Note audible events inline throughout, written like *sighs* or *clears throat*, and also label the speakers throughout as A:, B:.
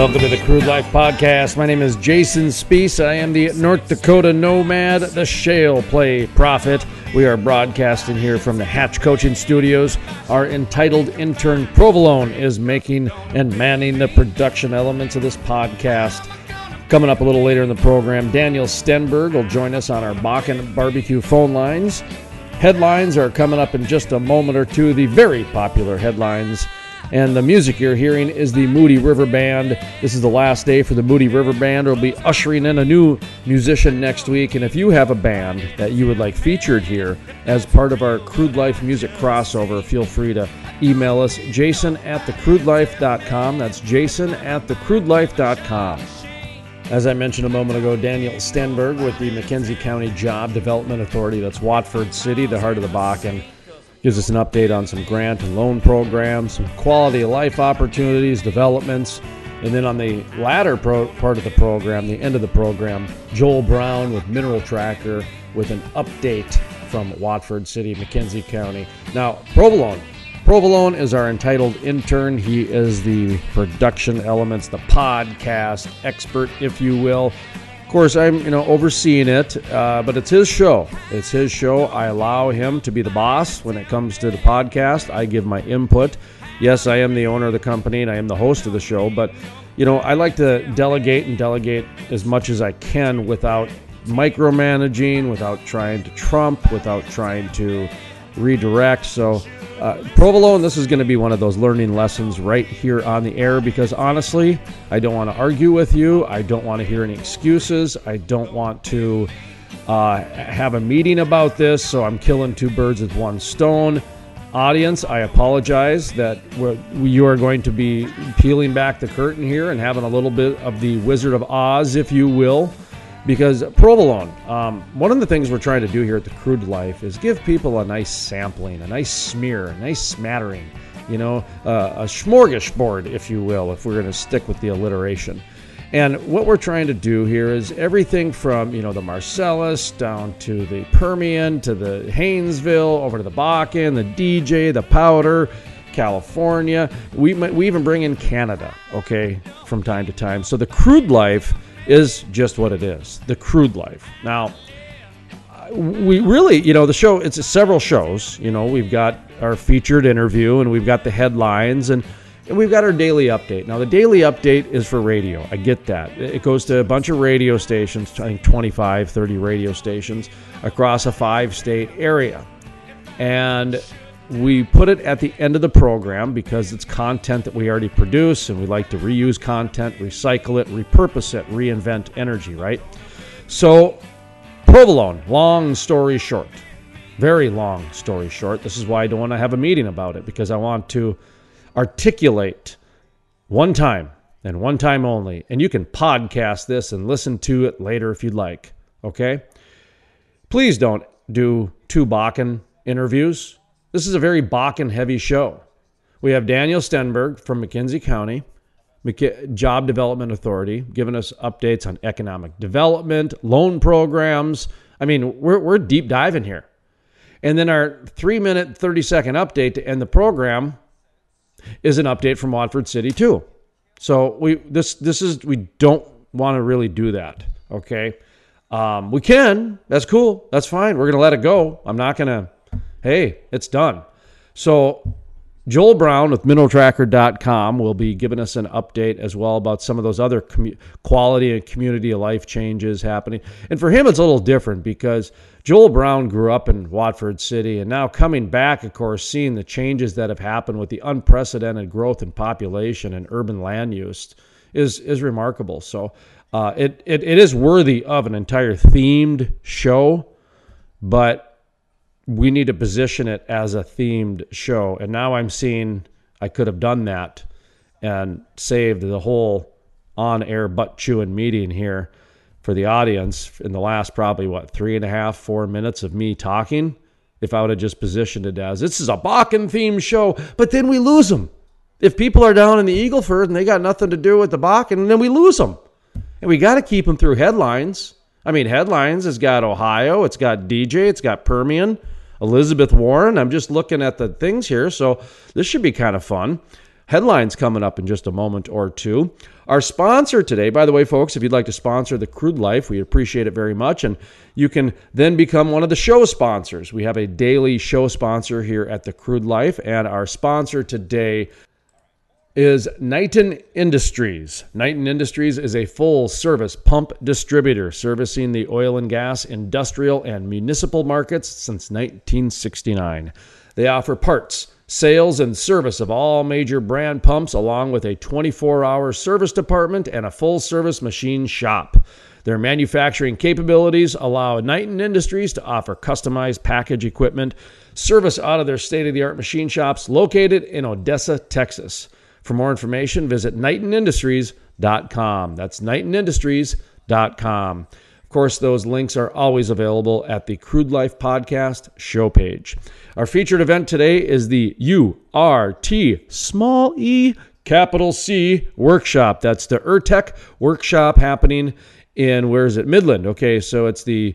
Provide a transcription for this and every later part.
A: Welcome to the Crude Life Podcast. My name is Jason Spiess. I am the North Dakota Nomad, the Shale Play Prophet. We are broadcasting here from the Hatch Coaching Studios. Our entitled intern Provolone is making and manning the production elements of this podcast. Coming up a little later in the program, Daniel Stenberg will join us on our Bakken barbecue phone lines. Headlines are coming up in just a moment or two, the very popular headlines. And the music you're hearing is the Moody River Band. This is the last day for the Moody River Band. We'll be ushering in a new musician next week. And if you have a band that you would like featured here as part of our Crude Life music crossover, feel free to email us jason at thecrudelife.com. That's jason at thecrudelife.com. As I mentioned a moment ago, Daniel Stenberg with the McKenzie County Job Development Authority, that's Watford City, the heart of the Bakken, gives us an update on some grant and loan programs, some quality of life opportunities, developments. And then on the latter pro- part of the program, the end of the program, Joel Brown with Mineral Tracker with an update from Watford City, McKenzie County. Now, Provolone. Provolone is our entitled intern. He is the production elements, the podcast expert, if you will. Course, I'm you know overseeing it, uh, but it's his show. It's his show. I allow him to be the boss when it comes to the podcast. I give my input. Yes, I am the owner of the company and I am the host of the show, but you know I like to delegate and delegate as much as I can without micromanaging, without trying to trump, without trying to redirect. So, uh, Provolone, this is going to be one of those learning lessons right here on the air because honestly, I don't want to argue with you. I don't want to hear any excuses. I don't want to uh, have a meeting about this. So, I'm killing two birds with one stone. Audience, I apologize that you are going to be peeling back the curtain here and having a little bit of the Wizard of Oz, if you will because provolone um, one of the things we're trying to do here at the crude life is give people a nice sampling a nice smear a nice smattering you know uh, a smorgasbord if you will if we're going to stick with the alliteration. And what we're trying to do here is everything from you know the marcellus down to the permian to the haynesville over to the bakken the dj the powder california. We, we even bring in canada okay from time to time. So the crude life is just what it is the crude life. Now, we really, you know, the show, it's several shows. You know, we've got our featured interview and we've got the headlines and, and we've got our daily update. Now, the daily update is for radio. I get that. It goes to a bunch of radio stations, I think 25, 30 radio stations across a five state area. And we put it at the end of the program because it's content that we already produce and we like to reuse content, recycle it, repurpose it, reinvent energy, right? So, provolone, long story short, very long story short. This is why I don't want to have a meeting about it because I want to articulate one time and one time only. And you can podcast this and listen to it later if you'd like, okay? Please don't do two Bakken interviews this is a very Bakken heavy show. We have Daniel Stenberg from McKenzie County, Job Development Authority, giving us updates on economic development, loan programs. I mean, we're, we're deep diving here. And then our three minute, 30 second update to end the program is an update from Watford City, too. So we this this is we don't want to really do that. Okay. Um, we can. That's cool. That's fine. We're gonna let it go. I'm not gonna hey, it's done. So Joel Brown with mineraltracker.com will be giving us an update as well about some of those other quality and community of life changes happening. And for him, it's a little different because Joel Brown grew up in Watford City and now coming back, of course, seeing the changes that have happened with the unprecedented growth in population and urban land use is, is remarkable. So uh, it, it, it is worthy of an entire themed show, but we need to position it as a themed show. And now I'm seeing I could have done that and saved the whole on air butt chewing meeting here. for the audience in the last probably what three and a half, four minutes of me talking. If I would have just positioned it as this is a Bakken themed show, but then we lose them. If people are down in the Eagleford and they got nothing to do with the Bakken, then we lose them. And we got to keep them through headlines. I mean, headlines has got Ohio, it's got DJ, it's got Permian, Elizabeth Warren. I'm just looking at the things here, so this should be kind of fun. Headlines coming up in just a moment or two. Our sponsor today, by the way, folks, if you'd like to sponsor the Crude Life, we appreciate it very much. And you can then become one of the show sponsors. We have a daily show sponsor here at the Crude Life, and our sponsor today is Knighton Industries. Knighton Industries is a full service pump distributor servicing the oil and gas, industrial, and municipal markets since 1969. They offer parts, sales, and service of all major brand pumps, along with a 24 hour service department and a full service machine shop. Their manufacturing capabilities allow Knighton Industries to offer customized package equipment service out of their state of the art machine shops located in Odessa, Texas. For more information, visit KnightonIndustries.com. That's KnightonIndustries.com. Of course, those links are always available at the Crude Life Podcast show page. Our featured event today is the URT Small E Capital C Workshop. That's the URTEC workshop happening in, where is it? Midland. Okay, so it's the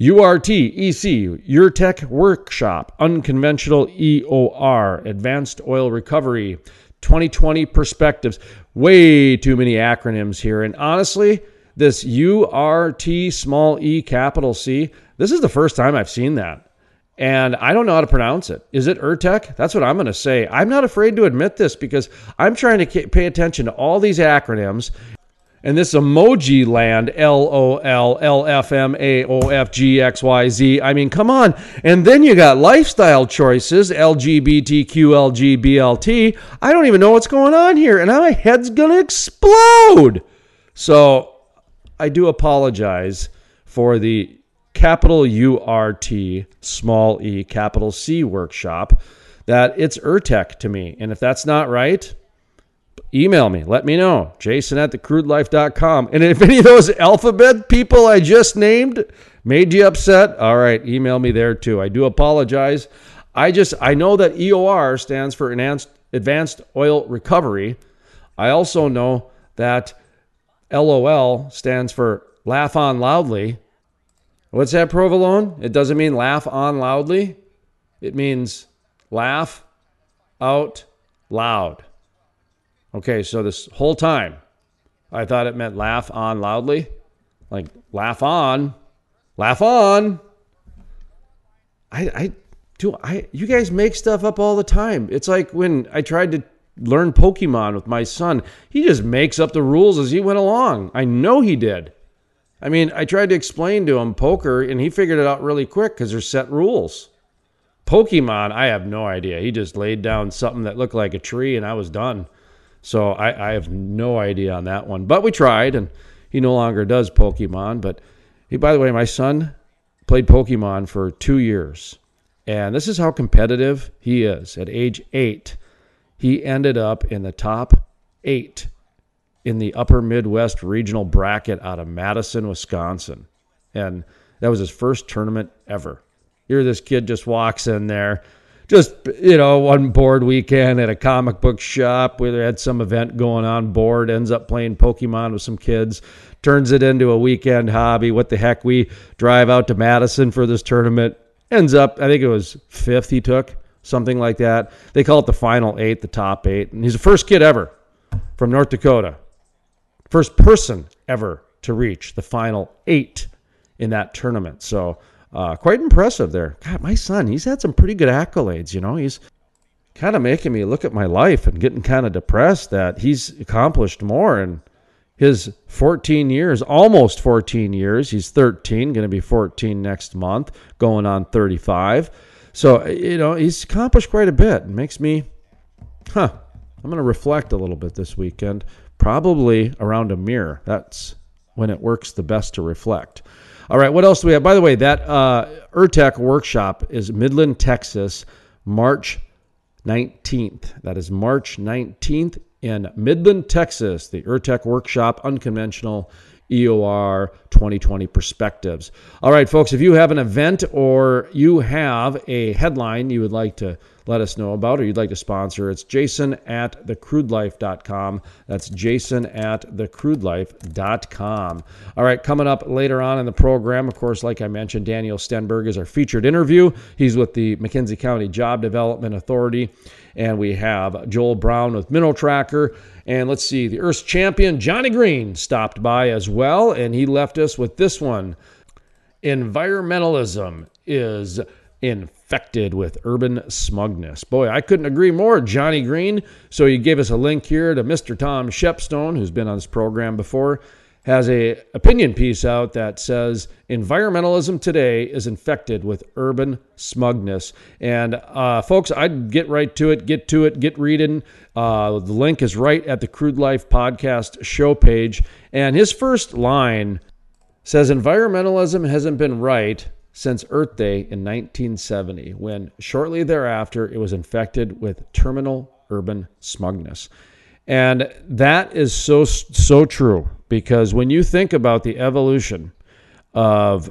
A: URT EC, URTEC Workshop, Unconventional EOR, Advanced Oil Recovery, 2020 Perspectives. Way too many acronyms here. And honestly, this URT small e capital C, this is the first time I've seen that. And I don't know how to pronounce it. Is it Urtec? That's what I'm going to say. I'm not afraid to admit this because I'm trying to pay attention to all these acronyms. And this emoji land, L O L L F M A O F G X Y Z. I mean, come on. And then you got lifestyle choices, LGBTQ, LGBLT. I don't even know what's going on here. And my head's going to explode. So I do apologize for the capital URT, small e, capital C workshop, that it's Urtec to me. And if that's not right, email me. Let me know. Jason at thecrudelife.com. And if any of those alphabet people I just named made you upset, all right, email me there too. I do apologize. I just, I know that EOR stands for Enhanced, Advanced Oil Recovery. I also know that LOL stands for Laugh On Loudly. What's that, provolone? It doesn't mean laugh on loudly. It means laugh out loud. Okay, so this whole time, I thought it meant laugh on loudly. Like laugh on, laugh on. I, I do. I you guys make stuff up all the time. It's like when I tried to learn Pokemon with my son. He just makes up the rules as he went along. I know he did. I mean, I tried to explain to him poker, and he figured it out really quick because there's set rules. Pokemon, I have no idea. He just laid down something that looked like a tree, and I was done. So I, I have no idea on that one. But we tried, and he no longer does Pokemon. But he, by the way, my son played Pokemon for two years. And this is how competitive he is. At age eight, he ended up in the top eight in the upper Midwest regional bracket out of Madison, Wisconsin. And that was his first tournament ever. Here, this kid just walks in there, just, you know, one board weekend at a comic book shop where they had some event going on board, ends up playing Pokemon with some kids, turns it into a weekend hobby. What the heck? We drive out to Madison for this tournament, ends up, I think it was fifth he took, something like that. They call it the final eight, the top eight. And he's the first kid ever from North Dakota first person ever to reach the final eight in that tournament. So uh, quite impressive there. God, my son, he's had some pretty good accolades. You know, he's kind of making me look at my life and getting kind of depressed that he's accomplished more in his 14 years, almost 14 years. He's 13, going to be 14 next month, going on 35. So, you know, he's accomplished quite a bit. It makes me, huh, I'm going to reflect a little bit this weekend probably around a mirror. That's when it works the best to reflect. All right, what else do we have? By the way, that uh, URTEC workshop is Midland, Texas, March 19th. That is March 19th in Midland, Texas. The URTEC workshop, unconventional EOR 2020 perspectives. All right, folks, if you have an event or you have a headline you would like to let us know about or you'd like to sponsor, it's jason at thecrudelife.com. That's jason at thecrudelife.com. All right, coming up later on in the program, of course, like I mentioned, Daniel Stenberg is our featured interview. He's with the McKenzie County Job Development Authority. And we have Joel Brown with Mineral Tracker. And let's see, the Earth's champion, Johnny Green, stopped by as well. And he left us with this one Environmentalism is infected with urban smugness. Boy, I couldn't agree more, Johnny Green. So he gave us a link here to Mr. Tom Shepstone, who's been on this program before has a opinion piece out that says environmentalism today is infected with urban smugness. And uh, folks, I'd get right to it, get to it, get reading. Uh, the link is right at the Crude Life podcast show page. And his first line says environmentalism hasn't been right since Earth Day in 1970, when shortly thereafter it was infected with terminal urban smugness. And that is so so true because when you think about the evolution of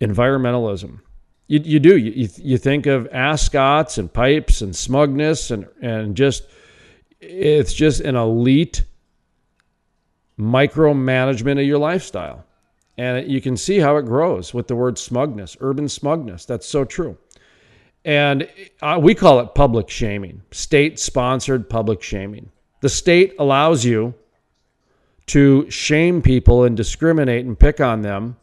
A: environmentalism, you, you do you, you think of ascots and pipes and smugness and and just it's just an elite micromanagement of your lifestyle. And you can see how it grows with the word smugness, urban smugness. That's so true. And uh, we call it public shaming, state sponsored public shaming. The state allows you to shame people and discriminate and pick on them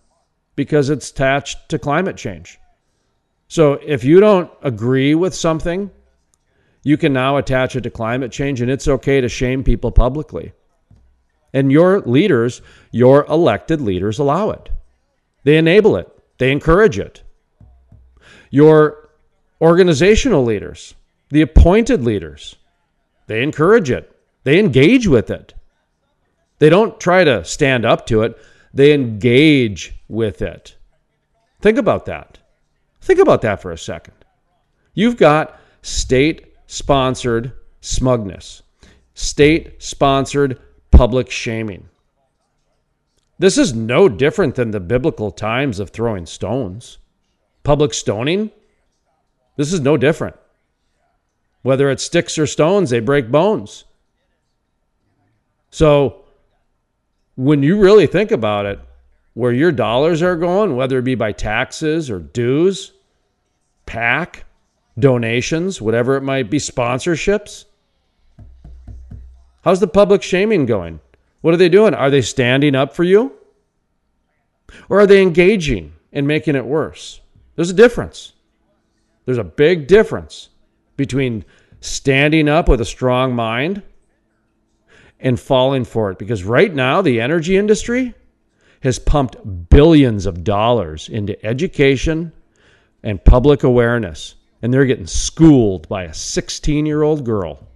A: because it's attached to climate change. So if you don't agree with something, you can now attach it to climate change, and it's okay to shame people publicly. And your leaders, your elected leaders, allow it. They enable it, they encourage it. Your organizational leaders, the appointed leaders, they encourage it, they engage with it. They don't try to stand up to it, they engage with it. Think about that. Think about that for a second. You've got state sponsored smugness, state sponsored public shaming. This is no different than the biblical times of throwing stones. Public stoning, this is no different. Whether it's sticks or stones, they break bones. So, when you really think about it, where your dollars are going, whether it be by taxes or dues, PAC, donations, whatever it might be, sponsorships. How's the public shaming going? What are they doing? Are they standing up for you? Or are they engaging and making it worse? There's a difference. There's a big difference between standing up with a strong mind and falling for it because right now the energy industry has pumped billions of dollars into education and public awareness and they're getting schooled by a 16 year old girl.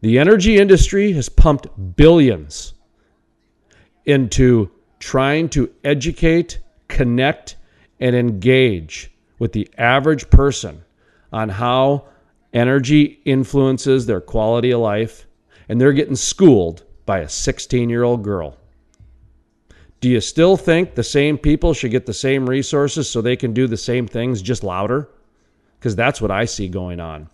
A: The energy industry has pumped billions into trying to educate, connect, and engage with the average person on how energy influences their quality of life and they're getting schooled by a 16 year old girl. Do you still think the same people should get the same resources so they can do the same things just louder? Because that's what I see going on.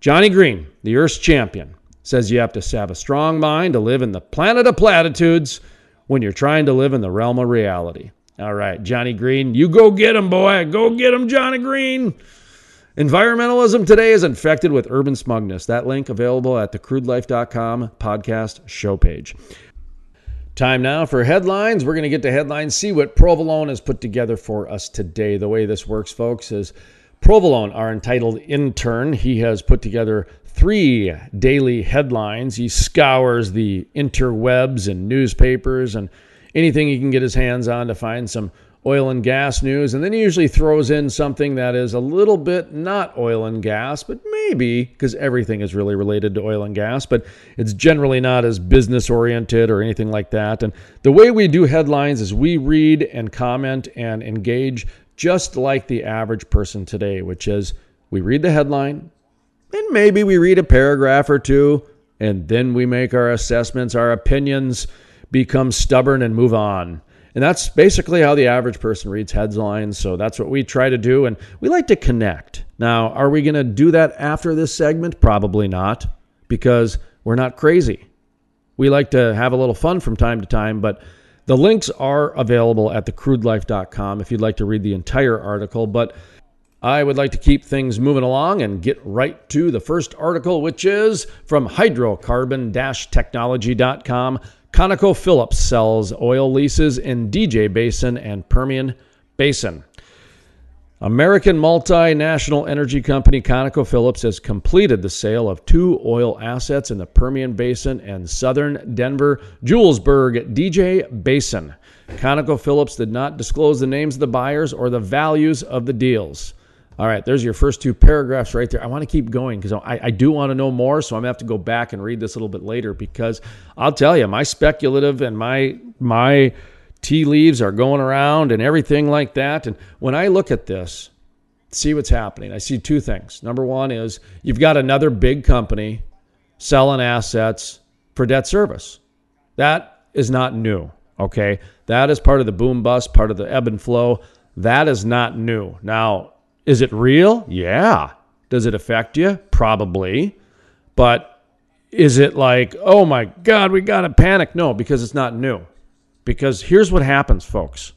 A: Johnny Green, the Earth's champion, says you have to have a strong mind to live in the planet of platitudes when you're trying to live in the realm of reality. All right, Johnny Green, you go get him, boy. Go get him, Johnny Green. Environmentalism today is infected with urban smugness. That link available at thecrudelife.com podcast show page. Time now for headlines. We're going to get to headlines, see what Provolone has put together for us today. The way this works, folks, is Provolone, our entitled intern, he has put together three daily headlines. He scours the interwebs and newspapers and anything he can get his hands on to find some oil and gas news, and then he usually throws in something that is a little bit not oil and gas, but maybe because everything is really related to oil and gas, but it's generally not as business oriented or anything like that. And the way we do headlines is we read and comment and engage just like the average person today, which is we read the headline, and maybe we read a paragraph or two, and then we make our assessments, our opinions become stubborn and move on. And that's basically how the average person reads headlines. So that's what we try to do. And we like to connect. Now, are we going to do that after this segment? Probably not, because we're not crazy. We like to have a little fun from time to time, but the links are available at thecrudelife.com if you'd like to read the entire article. But I would like to keep things moving along and get right to the first article, which is from hydrocarbon technology.com. ConocoPhillips sells oil leases in DJ Basin and Permian Basin. American multinational energy company ConocoPhillips has completed the sale of two oil assets in the Permian Basin and southern Denver Julesburg DJ Basin. ConocoPhillips did not disclose the names of the buyers or the values of the deals. All right, there's your first two paragraphs right there. I want to keep going because I, I, do want to know more, so I'm gonna have to go back and read this a little bit later because I'll tell you, my speculative and my my tea leaves are going around and everything like that. And when I look at this, see what's happening, I see two things. Number one is you've got another big company selling assets for debt service. That is not new. Okay, that is part of the boom bust, part of the ebb and flow. That is not new. Now, is it real? Yeah. Does it affect you? Probably. But is it like, oh my God, we got to panic? No, because it's not new. Because here's what happens, folks.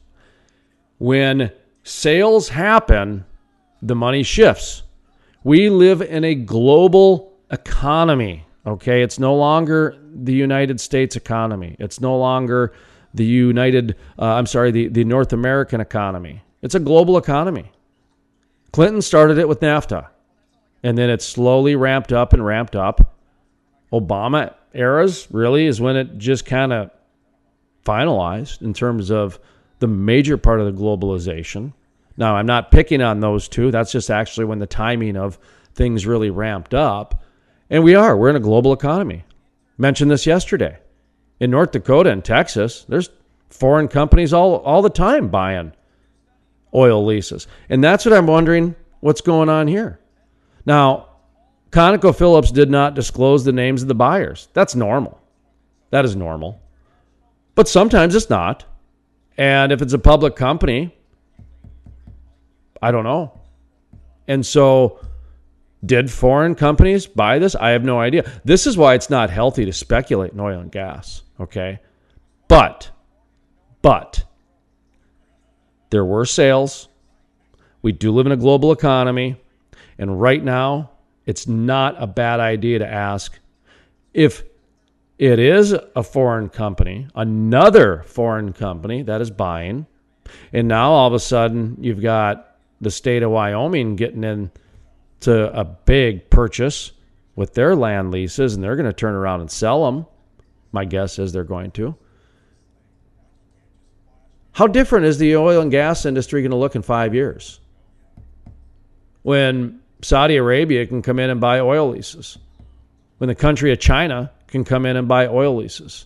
A: When sales happen, the money shifts. We live in a global economy, okay? It's no longer the United States economy. It's no longer the United, uh, I'm sorry, the, the North American economy. It's a global economy. Clinton started it with NAFTA, and then it slowly ramped up and ramped up. Obama eras really is when it just kind of finalized in terms of the major part of the globalization. Now, I'm not picking on those two. That's just actually when the timing of things really ramped up. And we are. We're in a global economy. Mentioned this yesterday. In North Dakota and Texas, there's foreign companies all, all the time buying oil leases. And that's what I'm wondering what's going on here. Now, ConocoPhillips did not disclose the names of the buyers. That's normal. That is normal. But sometimes it's not. And if it's a public company, I don't know. And so, did foreign companies buy this? I have no idea. This is why it's not healthy to speculate in oil and gas. Okay. But, but, there were sales. We do live in a global economy. And right now, it's not a bad idea to ask if it is a foreign company, another foreign company that is buying, and now all of a sudden you've got the state of Wyoming getting into a big purchase with their land leases, and they're going to turn around and sell them. My guess is they're going to. How different is the oil and gas industry going to look in five years? When Saudi Arabia can come in and buy oil leases, when the country of China can come in and buy oil leases,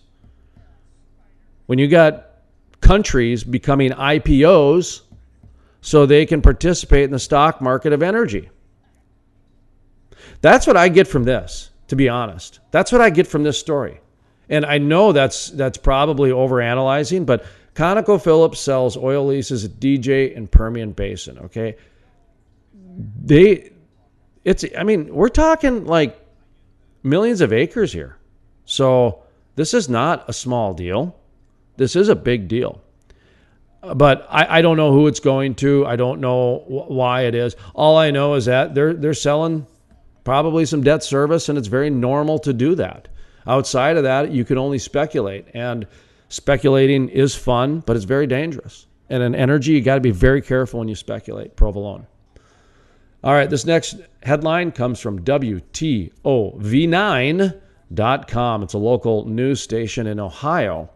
A: when you got countries becoming IPOs so they can participate in the stock market of energy. That's what I get from this, to be honest. That's what I get from this story. And I know that's that's probably overanalyzing, but ConocoPhillips sells oil leases at DJ and Permian Basin. Okay, they, it's. I mean, we're talking like millions of acres here. So this is not a small deal. This is a big deal. But I, I don't know who it's going to. I don't know wh- why it is. All I know is that they're they're selling probably some debt service, and it's very normal to do that. Outside of that, you can only speculate. And speculating is fun, but it's very dangerous. And in energy, you got to be very careful when you speculate. Provolone. All right, this next headline comes from WTOV9.com. It's a local news station in Ohio.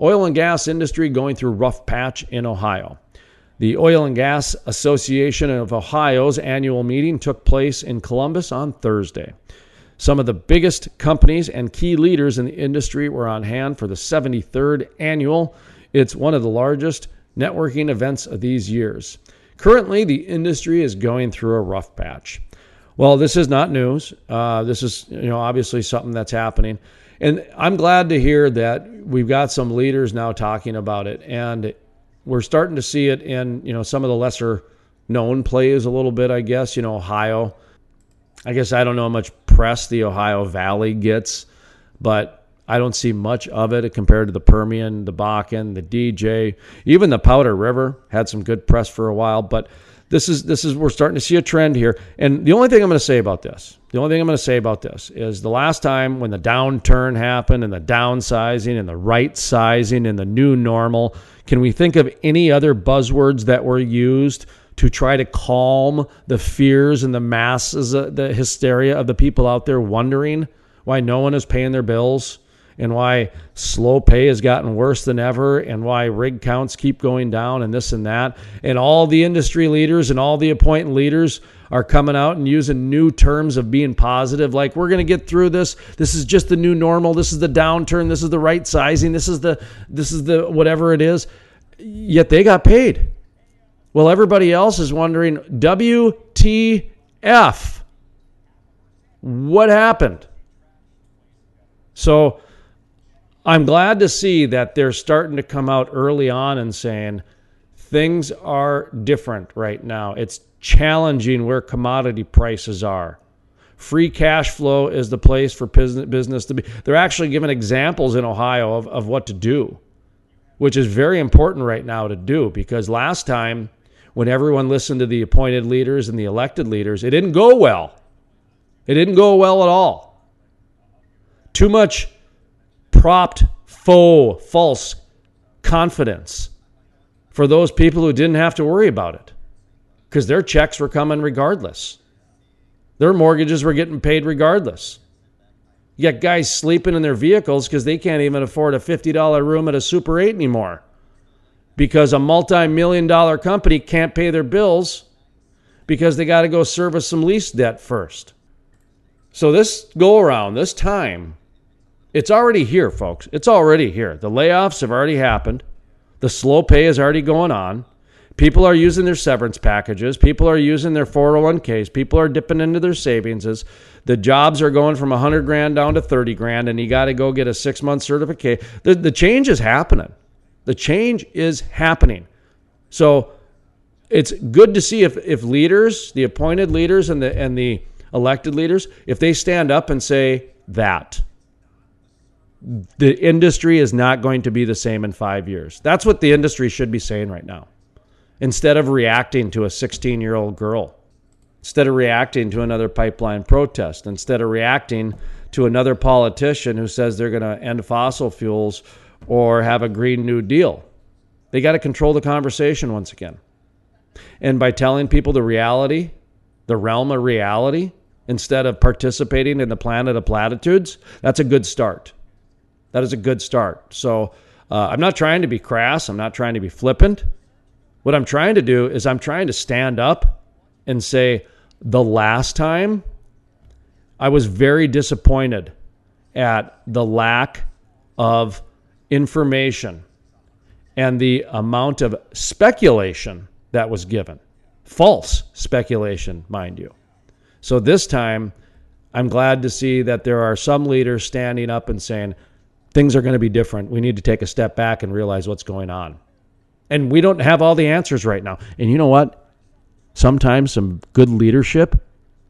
A: Oil and gas industry going through rough patch in Ohio. The Oil and Gas Association of Ohio's annual meeting took place in Columbus on Thursday. Some of the biggest companies and key leaders in the industry were on hand for the 73rd annual. It's one of the largest networking events of these years. Currently, the industry is going through a rough patch. Well, this is not news. Uh, this is, you know, obviously something that's happening. And I'm glad to hear that we've got some leaders now talking about it, and we're starting to see it in you know some of the lesser known plays a little bit. I guess you know Ohio. I guess I don't know much press the Ohio Valley gets, but I don't see much of it compared to the Permian, the Bakken, the DJ, even the Powder River had some good press for a while. But this is this is we're starting to see a trend here. And the only thing I'm going to say about this, the only thing I'm going to say about this is the last time when the downturn happened and the downsizing and the right sizing and the new normal, can we think of any other buzzwords that were used to try to calm the fears and the masses, uh, the hysteria of the people out there wondering why no one is paying their bills? and why slow pay has gotten worse than ever and why rig counts keep going down and this and that. And all the industry leaders and all the appointed leaders are coming out and using new terms of being positive like we're going to get through this. This is just the new normal. This is the downturn. This is the right sizing. This is the this is the whatever it is. Yet they got paid. Well, everybody else is wondering WTF. What happened? So I'm glad to see that they're starting to come out early on and saying things are different right now. It's challenging where commodity prices are. Free cash flow is the place for business to be. They're actually giving examples in Ohio of, of what to do, which is very important right now to do because last time, when everyone listened to the appointed leaders and the elected leaders, it didn't go well. It didn't go well at all. Too much propped faux, false confidence for those people who didn't have to worry about it because their checks were coming regardless. Their mortgages were getting paid regardless. You got guys sleeping in their vehicles because they can't even afford a $50 room at a Super 8 anymore because a multi million dollar company can't pay their bills because they got to go service some lease debt first. So, this go around, this time, it's already here, folks. It's already here. The layoffs have already happened. The slow pay is already going on. People are using their severance packages. People are using their 401ks. People are dipping into their savings. The jobs are going from 100 grand down to 30 grand, and you got to go get a six month certificate. The, the change is happening. The change is happening. So it's good to see if, if leaders, the appointed leaders and the, and the elected leaders, if they stand up and say that the industry is not going to be the same in five years. That's what the industry should be saying right now. Instead of reacting to a 16 year old girl, instead of reacting to another pipeline protest, instead of reacting to another politician who says they're going to end fossil fuels or have a Green New Deal, they got to control the conversation once again. And by telling people the reality, the realm of reality, instead of participating in the planet of platitudes, that's a good start. That is a good start. So uh, I'm not trying to be crass. I'm not trying to be flippant. What I'm trying to do is I'm trying to stand up and say, the last time I was very disappointed at the lack of information and the amount of speculation that was given. False speculation, mind you. So this time, I'm glad to see that there are some leaders standing up and saying, things are going to be different. We need to take a step back and realize what's going on. And we don't have all the answers right now. And you know what? Sometimes some good leadership,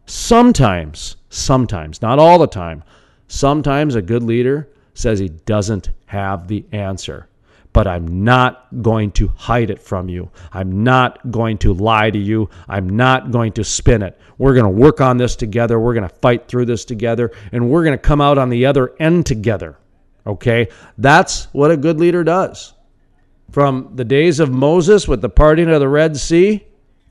A: sometimes, sometimes, not all the time, sometimes a good leader says he doesn't have the answer. But I'm not going to hide it from you. I'm not going to lie to you. I'm not going to spin it. We're going to work on this together. We're going to fight through this together. And we're going to come out on the other end together. Okay? That's what a good leader does. From the days of Moses with the parting of the Red Sea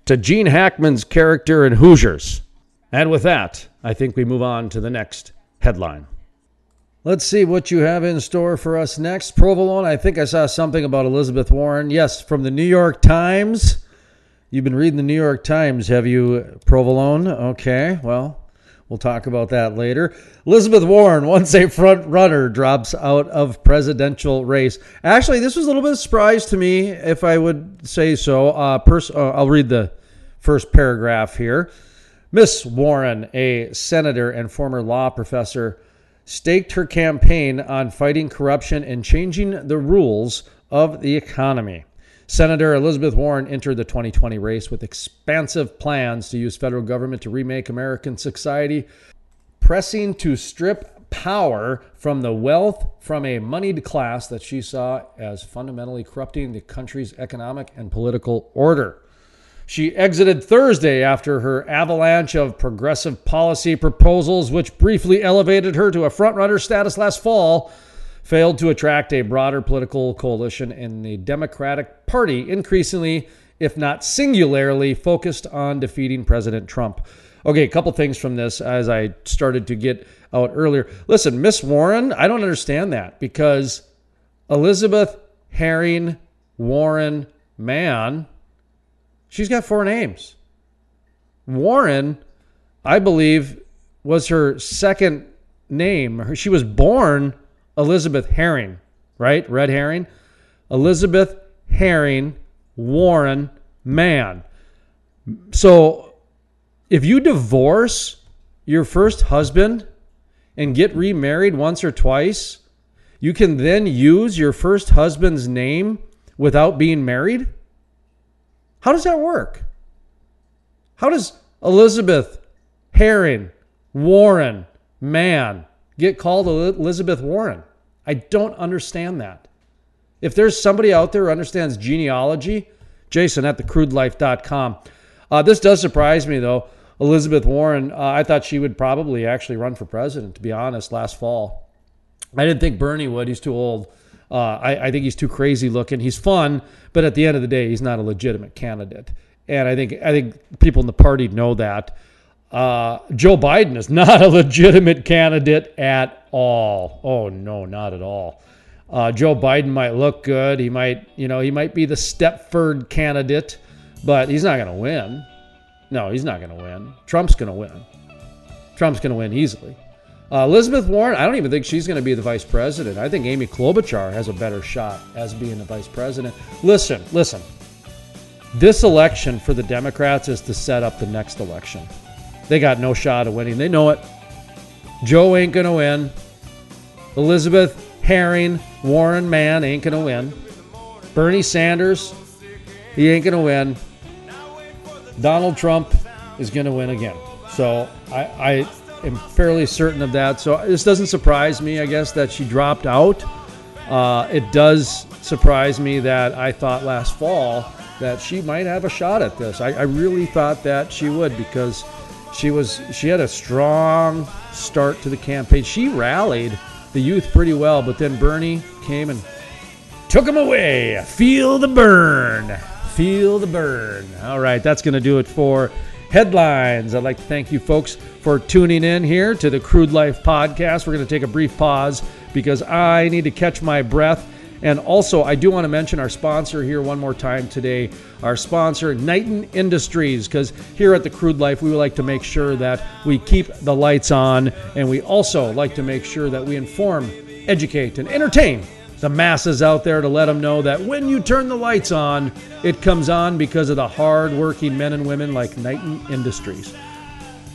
A: to Gene Hackman's character in Hoosiers. And with that, I think we move on to the next headline. Let's see what you have in store for us next. Provolone, I think I saw something about Elizabeth Warren. Yes, from the New York Times. You've been reading the New York Times, have you, Provolone? Okay, well, We'll talk about that later. Elizabeth Warren, once a front runner, drops out of presidential race. Actually, this was a little bit of surprise to me, if I would say so. Uh, pers- uh, I'll read the first paragraph here. Miss Warren, a senator and former law professor, staked her campaign on fighting corruption and changing the rules of the economy. Senator Elizabeth Warren entered the 2020 race with expansive plans to use federal government to remake American society, pressing to strip power from the wealth from a moneyed class that she saw as fundamentally corrupting the country's economic and political order. She exited Thursday after her avalanche of progressive policy proposals, which briefly elevated her to a frontrunner status last fall, failed to attract a broader political coalition in the Democratic Party, increasingly, if not singularly, focused on defeating President Trump. Okay, a couple things from this as I started to get out earlier. Listen, Miss Warren, I don't understand that because Elizabeth Herring Warren Mann, she's got four names. Warren, I believe, was her second name. She was born Elizabeth Herring, right? Red herring. Elizabeth Herring Warren Mann. So if you divorce your first husband and get remarried once or twice, you can then use your first husband's name without being married? How does that work? How does Elizabeth Herring Warren Mann get called Elizabeth Warren? I don't understand that. If there's somebody out there who understands genealogy, Jason at thecrudelife.com. Uh, this does surprise me, though. Elizabeth Warren, uh, I thought she would probably actually run for president, to be honest, last fall. I didn't think Bernie would. He's too old. Uh, I, I, think he's too crazy looking. He's fun, but at the end of the day, he's not a legitimate candidate. And I think I think people in the party know that. Uh, Joe Biden is *laughs* not a legitimate candidate at all. Oh no, not at all. Uh, Joe Biden might look good. He might, you know, he might be the Stepford candidate, but he's not going to win. No, he's not going to win. Trump's going to win. Trump's going to win easily. Uh, Elizabeth Warren, I don't even think she's going to be the vice president. I think Amy Klobuchar has a better shot as being the vice president. Listen, listen. This election for the Democrats is to set up the next election. They got no shot of winning. They know it. Joe ain't going to win. Elizabeth Herring, Warren Mann ain't going to win. Bernie Sanders, he ain't going to win. Donald Trump is going to win again. So I, I am fairly certain of that. So this doesn't surprise me, I guess, that she dropped out. Uh, it does surprise me that I thought last fall that she might have a shot at this. I, I really thought that she would because she was she had a strong start to the campaign. She rallied the youth pretty well, but then Bernie came and took him away. Feel the burn. Feel the burn. All right, that's going to do it for headlines. I'd like to thank you folks for tuning in here to the Crude Life podcast. We're going to take a brief pause because I need to catch my breath. And also, I do want to mention our sponsor here one more time today. Our sponsor, Knighton Industries, because here at the Crude Life, we would like to make sure that we keep the lights on, and we also like to make sure that we inform, educate, and entertain the masses out there to let them know that when you turn the lights on, it comes on because of the hard-working men and women like Knighton Industries.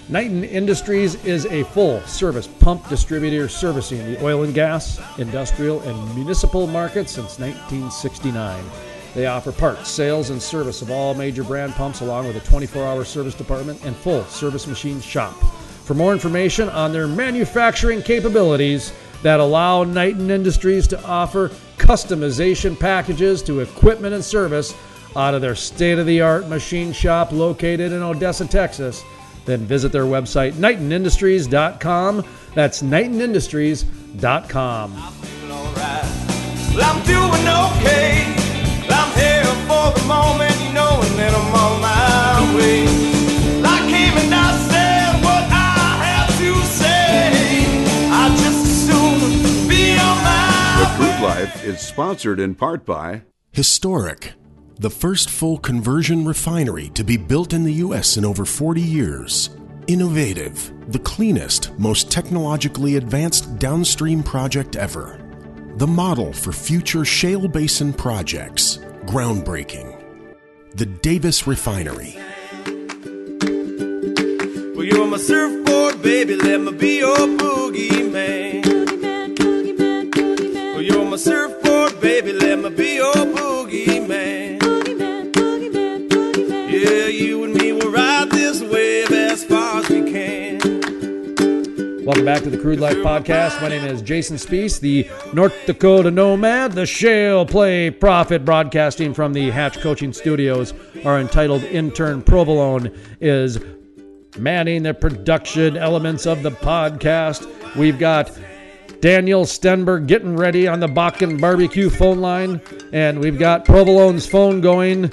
A: Knighton Industries is a full service pump distributor servicing the oil and gas, industrial, and municipal markets since 1969. They offer parts, sales, and service of all major brand pumps, along with a 24 hour service department and full service machine shop. For more information on their manufacturing capabilities that allow Knighton Industries to offer customization packages to equipment and service out of their state of the art machine shop located in Odessa, Texas, then visit their website, KnightonIndustries.com. That's KnightonIndustries.com.
B: Okay. I'm here
C: Life is sponsored in part by
D: Historic, the first full conversion refinery to be built in the U.S. in over 40 years. Innovative, the cleanest, most technologically advanced downstream project ever. The model for future shale basin projects. Groundbreaking. The Davis Refinery.
B: Well, you're my surfboard, baby. Let me be your boogie man. my surfboard, baby, let me be your boogie man. Yeah, you and me will ride this wave as far as we can.
A: Welcome back to the Crude Life Podcast. My name is Jason Spiess, the North Dakota Nomad, the Shale Play Prophet, broadcasting from the Hatch Coaching Studios. Our entitled intern Provolone is manning the production elements of the podcast. We've got Daniel Stenberg getting ready on the Bakken barbecue phone line, and we've got Provolone's phone going.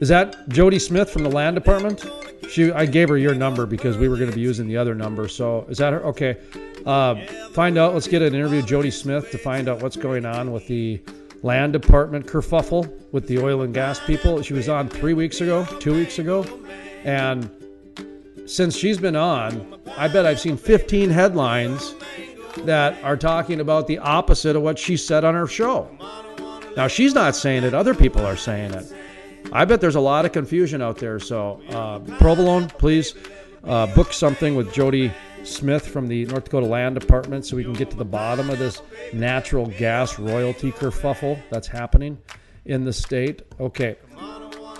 A: Is that Jody Smith from the land department? She, I gave her your number because we were going to be using the other number. So is that her? Okay. Uh, find out. Let's get an interview with Jody Smith to find out what's going on with the land department kerfuffle with the oil and gas people. She was on three weeks ago, two weeks ago, and since she's been on, I bet I've seen 15 headlines that are talking about the opposite of what she said on her show. Now she's not saying it; other people are saying it. I bet there's a lot of confusion out there. So, uh, Provolone, please uh, book something with Jody Smith from the North Dakota Land Department so we can get to the bottom of this natural gas royalty kerfuffle that's happening in the state. Okay.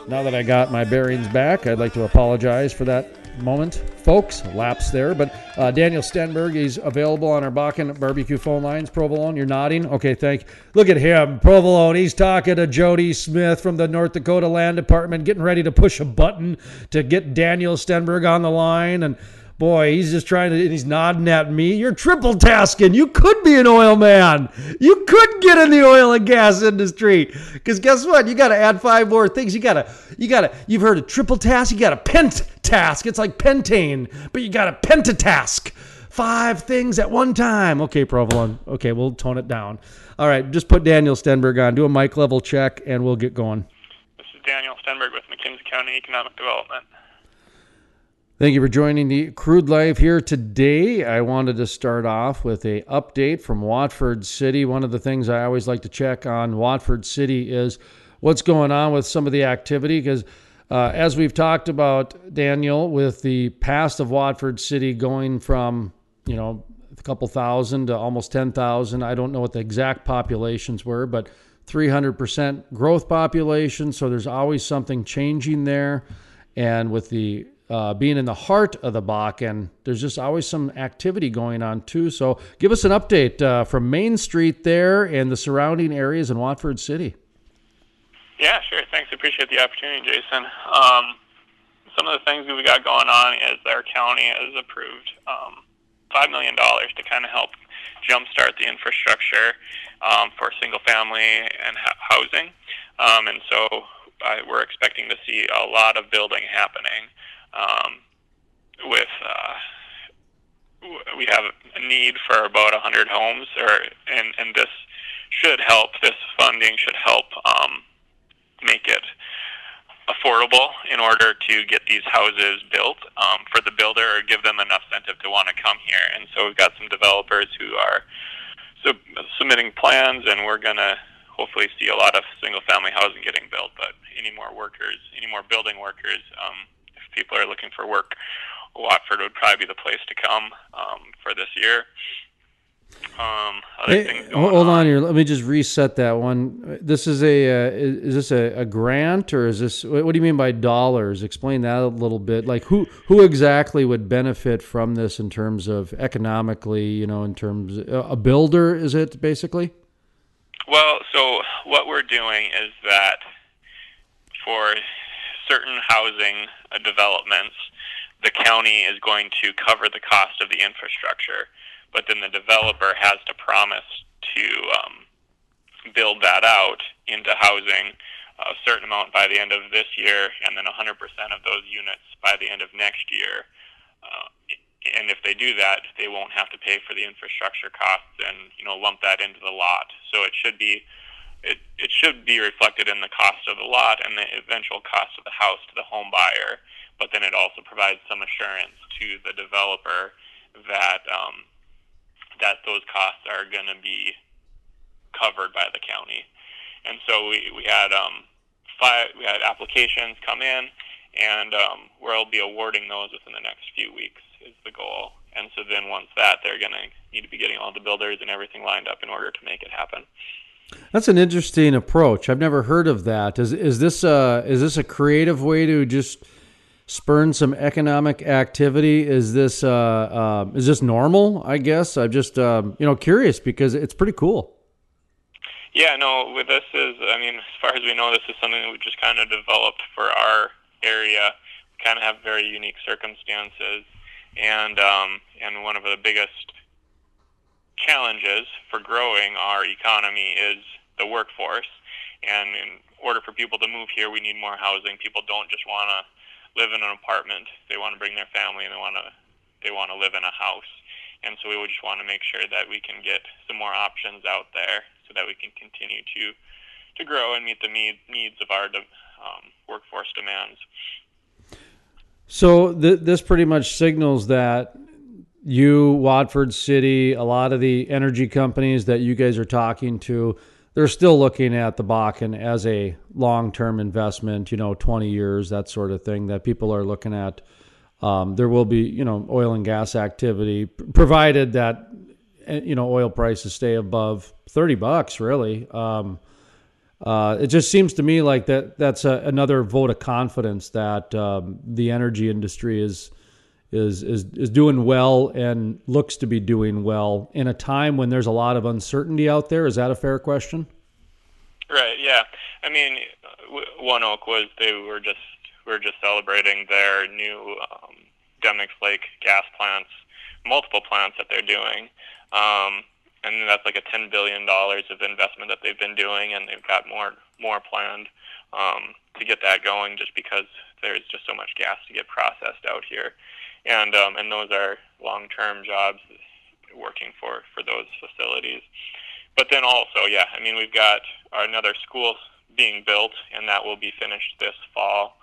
A: Now that I got my bearings back, I'd like to apologize for that moment, folks. Lapse there. But uh, Daniel Stenberg, he's available on our Bakken barbecue phone lines. Provolone, you're nodding. Okay, thank. Look at him, Provolone. He's talking to Jody Smith from the North Dakota Land Department, getting ready to push a button to get Daniel Stenberg on the line. And boy, he's just trying to. He's nodding at me. You're triple tasking. You could be an oil man. You could get in the oil and gas industry. Because guess what? You got to add five more things. You got to. You got to. You've heard of triple task. You got a pent task. It's like pentane, but you got a pentatask. Five things at one time. Okay, Provolone. Okay, we'll tone it down. All right, just put Daniel Stenberg on. Do a mic level check, and we'll get going.
E: This is Daniel Stenberg with McKenzie County Economic Development.
A: Thank you for joining the Crude Life here today. I wanted to start off with a update from Watford City. One of the things I always like to check on Watford City is what's going on with some of the activity because uh, as we've talked about Daniel with the past of Watford City going from, you know, a couple thousand to almost 10,000. I don't know what the exact populations were, but 300% growth population, so there's always something changing there. And with the uh, being in the heart of the Bakken, there's just always some activity going on too. So, give us an update uh, from Main Street there and the surrounding areas in Watford City.
E: Yeah, sure. Thanks. Appreciate the opportunity, Jason. Um, some of the things we got going on is our county has approved um, $5 million to kind of help jumpstart the infrastructure um, for single family and ha- housing. Um, and so we're expecting to see a lot of building happening um, with uh, we have a need for about 100 homes, or and and this should help. This funding should help um, make it affordable in order to get these houses built um, for the builder, or give them enough incentive to want to come here. And so we've got some developers who are sub- submitting plans, and we're gonna hopefully see a lot of single family housing getting built. But any more workers, any more building workers. Um, people are looking for work, Watford would probably be the place to come um, for this year. Um,
A: hey, hold on. here. Let me just reset that one. This is a uh, is this a, a, grant or is this what do you mean by dollars? Explain that a little bit. Like who who exactly would benefit from this in terms of economically? You know, in terms of, a builder is it basically?
E: Well, so what we're doing is that for certain housing uh, developments, the county is going to cover the cost of the infrastructure, but then the developer has to promise to um, build that out into housing a certain amount by the end of this year, and then 100% of those units by the end of next year. Uh, and if they do that, they won't have to pay for the infrastructure costs and you know lump that into the lot. So it should be it, it should be reflected in the cost of the lot and the eventual cost of the house to the home buyer, but then it also provides some assurance to the developer that um, that those costs are going to be covered by the county. And so we, we had um, five we had applications come in,
F: and um, we'll be awarding those within the next few weeks is the goal. And so then once that, they're going to need to be getting all the builders and everything lined up in order to make it happen.
A: That's an interesting approach. I've never heard of that. Is is this a is this a creative way to just spurn some economic activity? Is this uh, uh, is this normal? I guess I'm just um, you know curious because it's pretty cool.
F: Yeah, no. With this is, I mean, as far as we know, this is something that we just kind of developed for our area. We kind of have very unique circumstances, and um, and one of the biggest challenges for growing our economy is the workforce. And in order for people to move here, we need more housing. People don't just want to live in an apartment. They want to bring their family and they want to they want to live in a house. And so we would just want to make sure that we can get some more options out there so that we can continue to to grow and meet the need, needs of our um, workforce demands.
A: So th- this pretty much signals that you, Watford City, a lot of the energy companies that you guys are talking to, they're still looking at the Bakken as a long term investment, you know, 20 years, that sort of thing, that people are looking at. Um, there will be, you know, oil and gas activity, provided that, eh, you know, oil prices stay above 30 bucks, really. Um, uh, it just seems to me like that that's a, another vote of confidence that um, the energy industry is is is is doing well and looks to be doing well in a time when there's a lot of uncertainty out there. Is that a fair question?
F: Right. Yeah. I mean, ONEOK was they were just we are just celebrating their new um, Lake gas plants, multiple plants that they're doing. Um, and that's like a ten billion dollars of investment that they've been doing, and they've got more more planned um, to get that going. Just because there's just so much gas to get processed out here, and um, and those are long-term jobs working for for those facilities. But then also, yeah, I mean, we've got another school being built, and that will be finished this fall,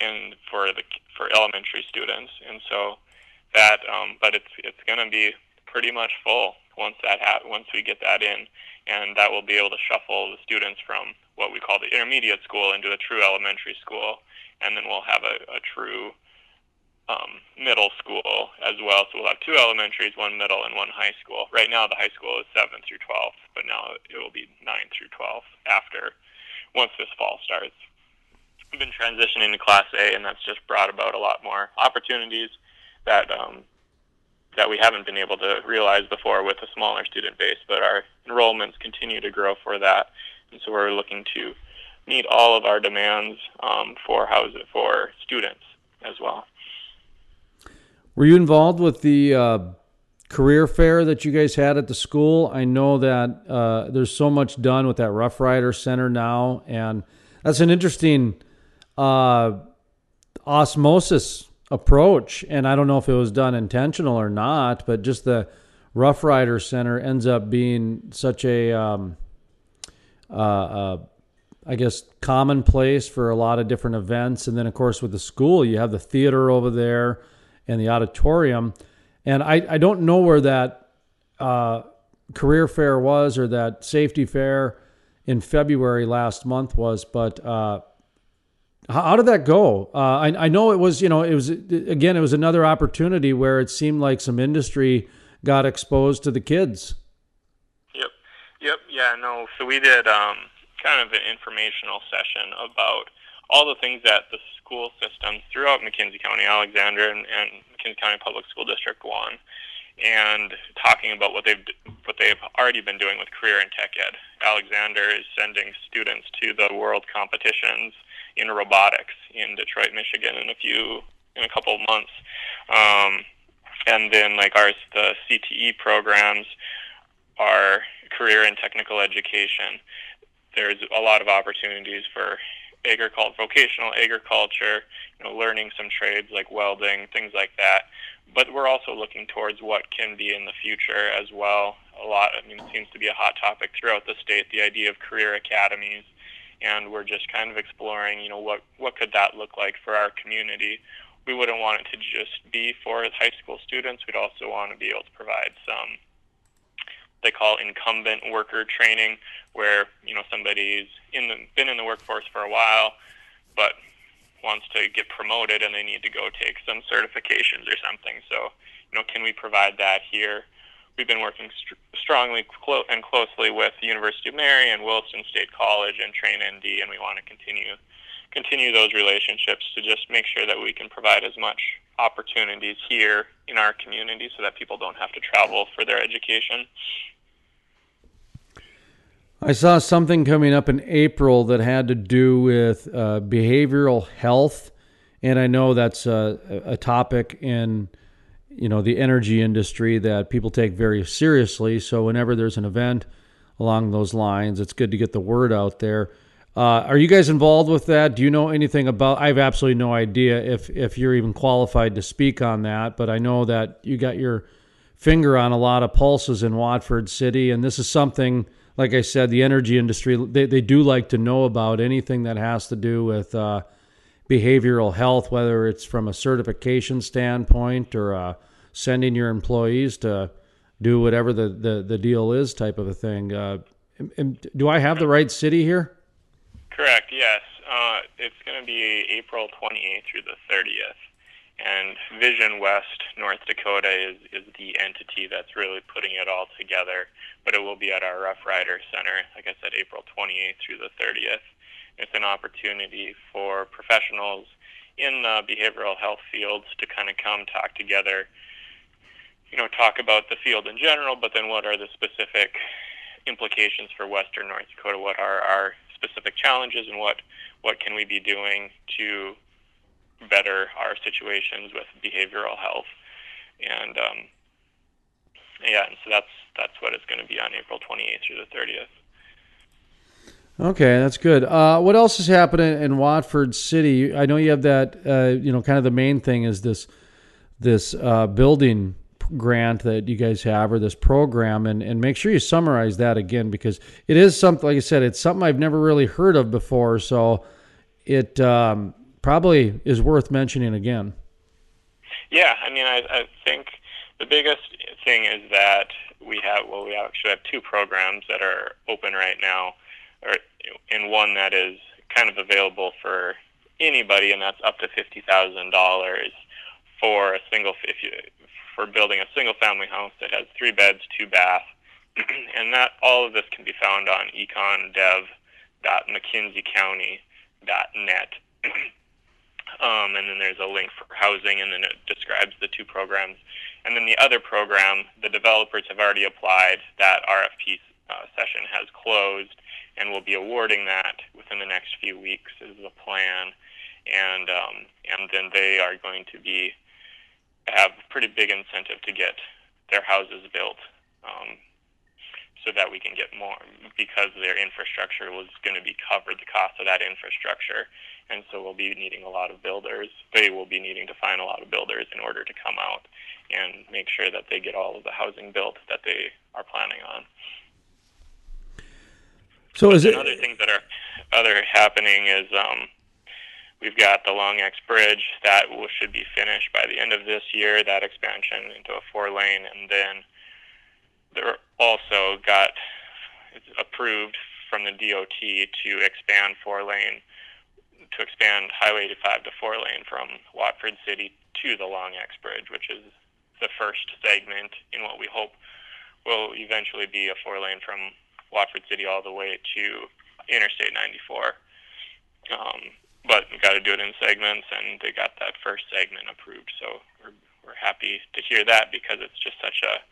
F: and uh, for the for elementary students, and so that, um, but it's it's going to be pretty much full once that ha- once we get that in, and that will be able to shuffle the students from what we call the intermediate school into a true elementary school, and then we'll have a, a true um, middle school as well. So we'll have two elementaries, one middle, and one high school. Right now, the high school is 7th through 12th, but now it will be 9th through 12th after, once this fall starts. We've been transitioning to Class A, and that's just brought about a lot more opportunities that um, that we haven't been able to realize before with a smaller student base. But our enrollments continue to grow for that, and so we're looking to meet all of our demands um, for housing for students as well.
A: Were you involved with the uh, career fair that you guys had at the school? I know that uh, there's so much done with that Rough Rider Center now, and that's an interesting uh, osmosis approach. And I don't know if it was done intentional or not, but just the Rough Rider Center ends up being such a, um, uh, uh, I guess, commonplace for a lot of different events. And then, of course, with the school, you have the theater over there and the auditorium. And I, I don't know where that uh, career fair was or that safety fair in February last month was, but uh, how, how, did that go? Uh, I, I know it was, you know, it was, again, it was another opportunity where it seemed like some industry got exposed to the kids.
F: Yep. Yep. Yeah, no. So we did um, kind of an informational session about all the things that the school systems throughout McKenzie County, Alexander, and, and County Public School District One, and talking about what they've what they've already been doing with career and tech ed. Alexander is sending students to the world competitions in robotics in Detroit, Michigan, in a few in a couple of months. Um, and then like ours, the CTE programs are career and technical education. There's a lot of opportunities for agriculture, vocational agriculture, you know, learning some trades like welding, things like that. But we're also looking towards what can be in the future as well. A lot, I mean, it seems to be a hot topic throughout the state. The idea of career academies, and we're just kind of exploring, you know, what what could that look like for our community. We wouldn't want it to just be for high school students. We'd also want to be able to provide some they call incumbent worker training, where you know somebody's in the, been in the workforce for a while, but wants to get promoted and they need to go take some certifications or something. So, you know, can we provide that here? We've been working st- strongly clo- and closely with the University of Mary and Williston State College and Train ND, and we want to continue continue those relationships to just make sure that we can provide as much opportunities here in our community so that people don't have to travel for their education.
A: I saw something coming up in April that had to do with uh, behavioral health, and I know that's a, a, topic in you know the energy industry that people take very seriously. So whenever there's an event along those lines, it's good to get the word out there. Uh, are you guys involved with that? Do you know anything about? I have absolutely no idea if if you're even qualified to speak on that, but I know that you got your finger on a lot of pulses in Watford City, and this is something like I said, the energy industry, they, they do like to know about anything that has to do with uh, behavioral health, whether it's from a certification standpoint or uh, sending your employees to do whatever the, the, the deal is type of a thing. Uh, do I have the right city here?
F: Correct, yes. Uh, it's going to be April 28th through the 30th. And Vision West North Dakota is, is the entity that's really putting it all together. But it will be at our Rough Rider Center, like I said, April 28th through the 30th. It's an opportunity for professionals in the behavioral health fields to kind of come talk together, you know, talk about the field in general, but then what are the specific implications for Western North Dakota? What are our specific challenges, and what what can we be doing to better our situations with behavioral health. And um, yeah, and so that's that's what it's going to be on April 28th through the 30th.
A: Okay, that's good. Uh, what else is happening in Watford City? I know you have that. Uh, you know, kind of the main thing is this this uh, building grant that you guys have or this program, and and make sure you summarize that again because it is something. Like I said, it's something I've never really heard of before. So it um, probably is worth mentioning again.
F: Yeah, I mean, I, I think the biggest thing is that we have well, we actually have two programs that are open right now, or and one that is kind of available for anybody, and that's up to fifty thousand dollars for a single if you, for building a single family house that has three beds, two baths, *clears throat* and that all of this can be found on econdev.mckenziecounty.net. *clears throat* Um, and then there's a link for housing, and then it describes the two programs. And then the other program, the developers have already applied. That RFP uh, session has closed, and we'll be awarding that within the next few weeks. Is the plan, and um, and then they are going to be have a pretty big incentive to get their houses built. Um, so that we can get more because their infrastructure was going to be covered the cost of that infrastructure and so we'll be needing a lot of builders they will be needing to find a lot of builders in order to come out and make sure that they get all of the housing built that they are planning on
A: so is it
F: other things that are other happening is um We've got the Long X Bridge that will, should be finished by the end of this year. That expansion into a four lane, and then there also got approved from the DOT to expand four lane to expand Highway 85 to four lane from Watford City to the Long X Bridge, which is the first segment in what we hope will eventually be a four lane from Watford City all the way to Interstate 94. Um, but we got to do it in segments, and they got that first segment approved. So we're we're happy to hear that because it's just such a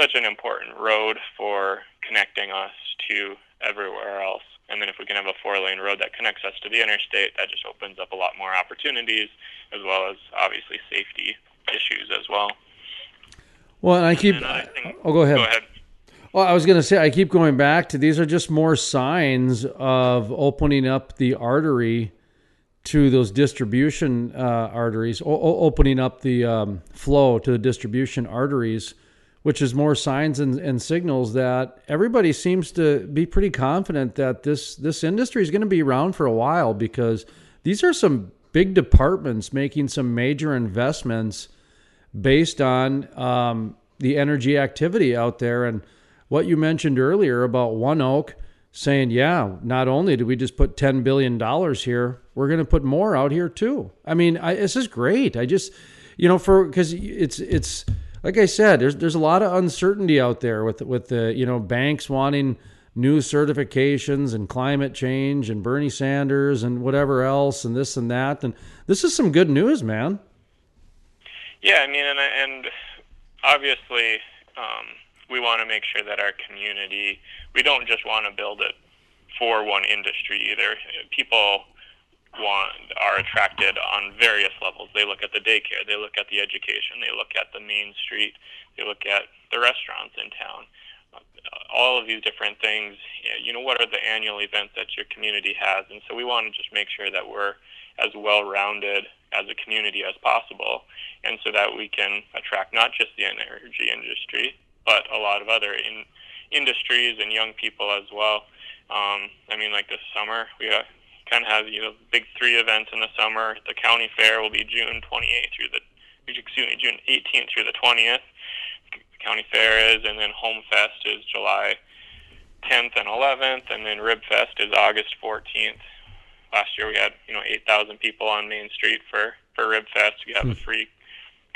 F: such an important road for connecting us to everywhere else. And then if we can have a four lane road that connects us to the interstate, that just opens up a lot more opportunities as well as obviously safety issues as well.
A: Well, and I keep.
F: And thing,
A: oh, go ahead.
F: Go ahead.
A: Well, I was going to say, I keep going back to these are just more signs of opening up the artery to those distribution uh, arteries, o- opening up the um, flow to the distribution arteries which is more signs and, and signals that everybody seems to be pretty confident that this this industry is going to be around for a while because these are some big departments making some major investments based on um, the energy activity out there. And what you mentioned earlier about ONEOK saying, yeah, not only do we just put $10 billion here, we're going to put more out here too. I mean, I, this is great. I just, you know, for, cause it's, it's, like I said, there's, there's a lot of uncertainty out there with, with the, you know, banks wanting new certifications and climate change and Bernie Sanders and whatever else and this and that. And this is some good news, man.
F: Yeah. I mean, and, and obviously, um, we want to make sure that our community, we don't just want to build it for one industry either. People want are attracted on various levels. They look at the daycare, they look at the education, they look at the main street, they look at the restaurants in town. All of these different things, you know, what are the annual events that your community has? And so we want to just make sure that we're as well rounded as a community as possible, and so that we can attract not just the energy industry, but a lot of other in, industries and young people as well. Um, I mean, like this summer, we uh, kind of have you know big three events in the summer. The county fair will be June 28th through the excuse me June 18th through the 20th. The county fair is, and then Home Fest is July 10th and 11th, and then Rib Fest is August 14th. Last year we had you know 8,000 people on Main Street for for Rib Fest. We have a hmm. free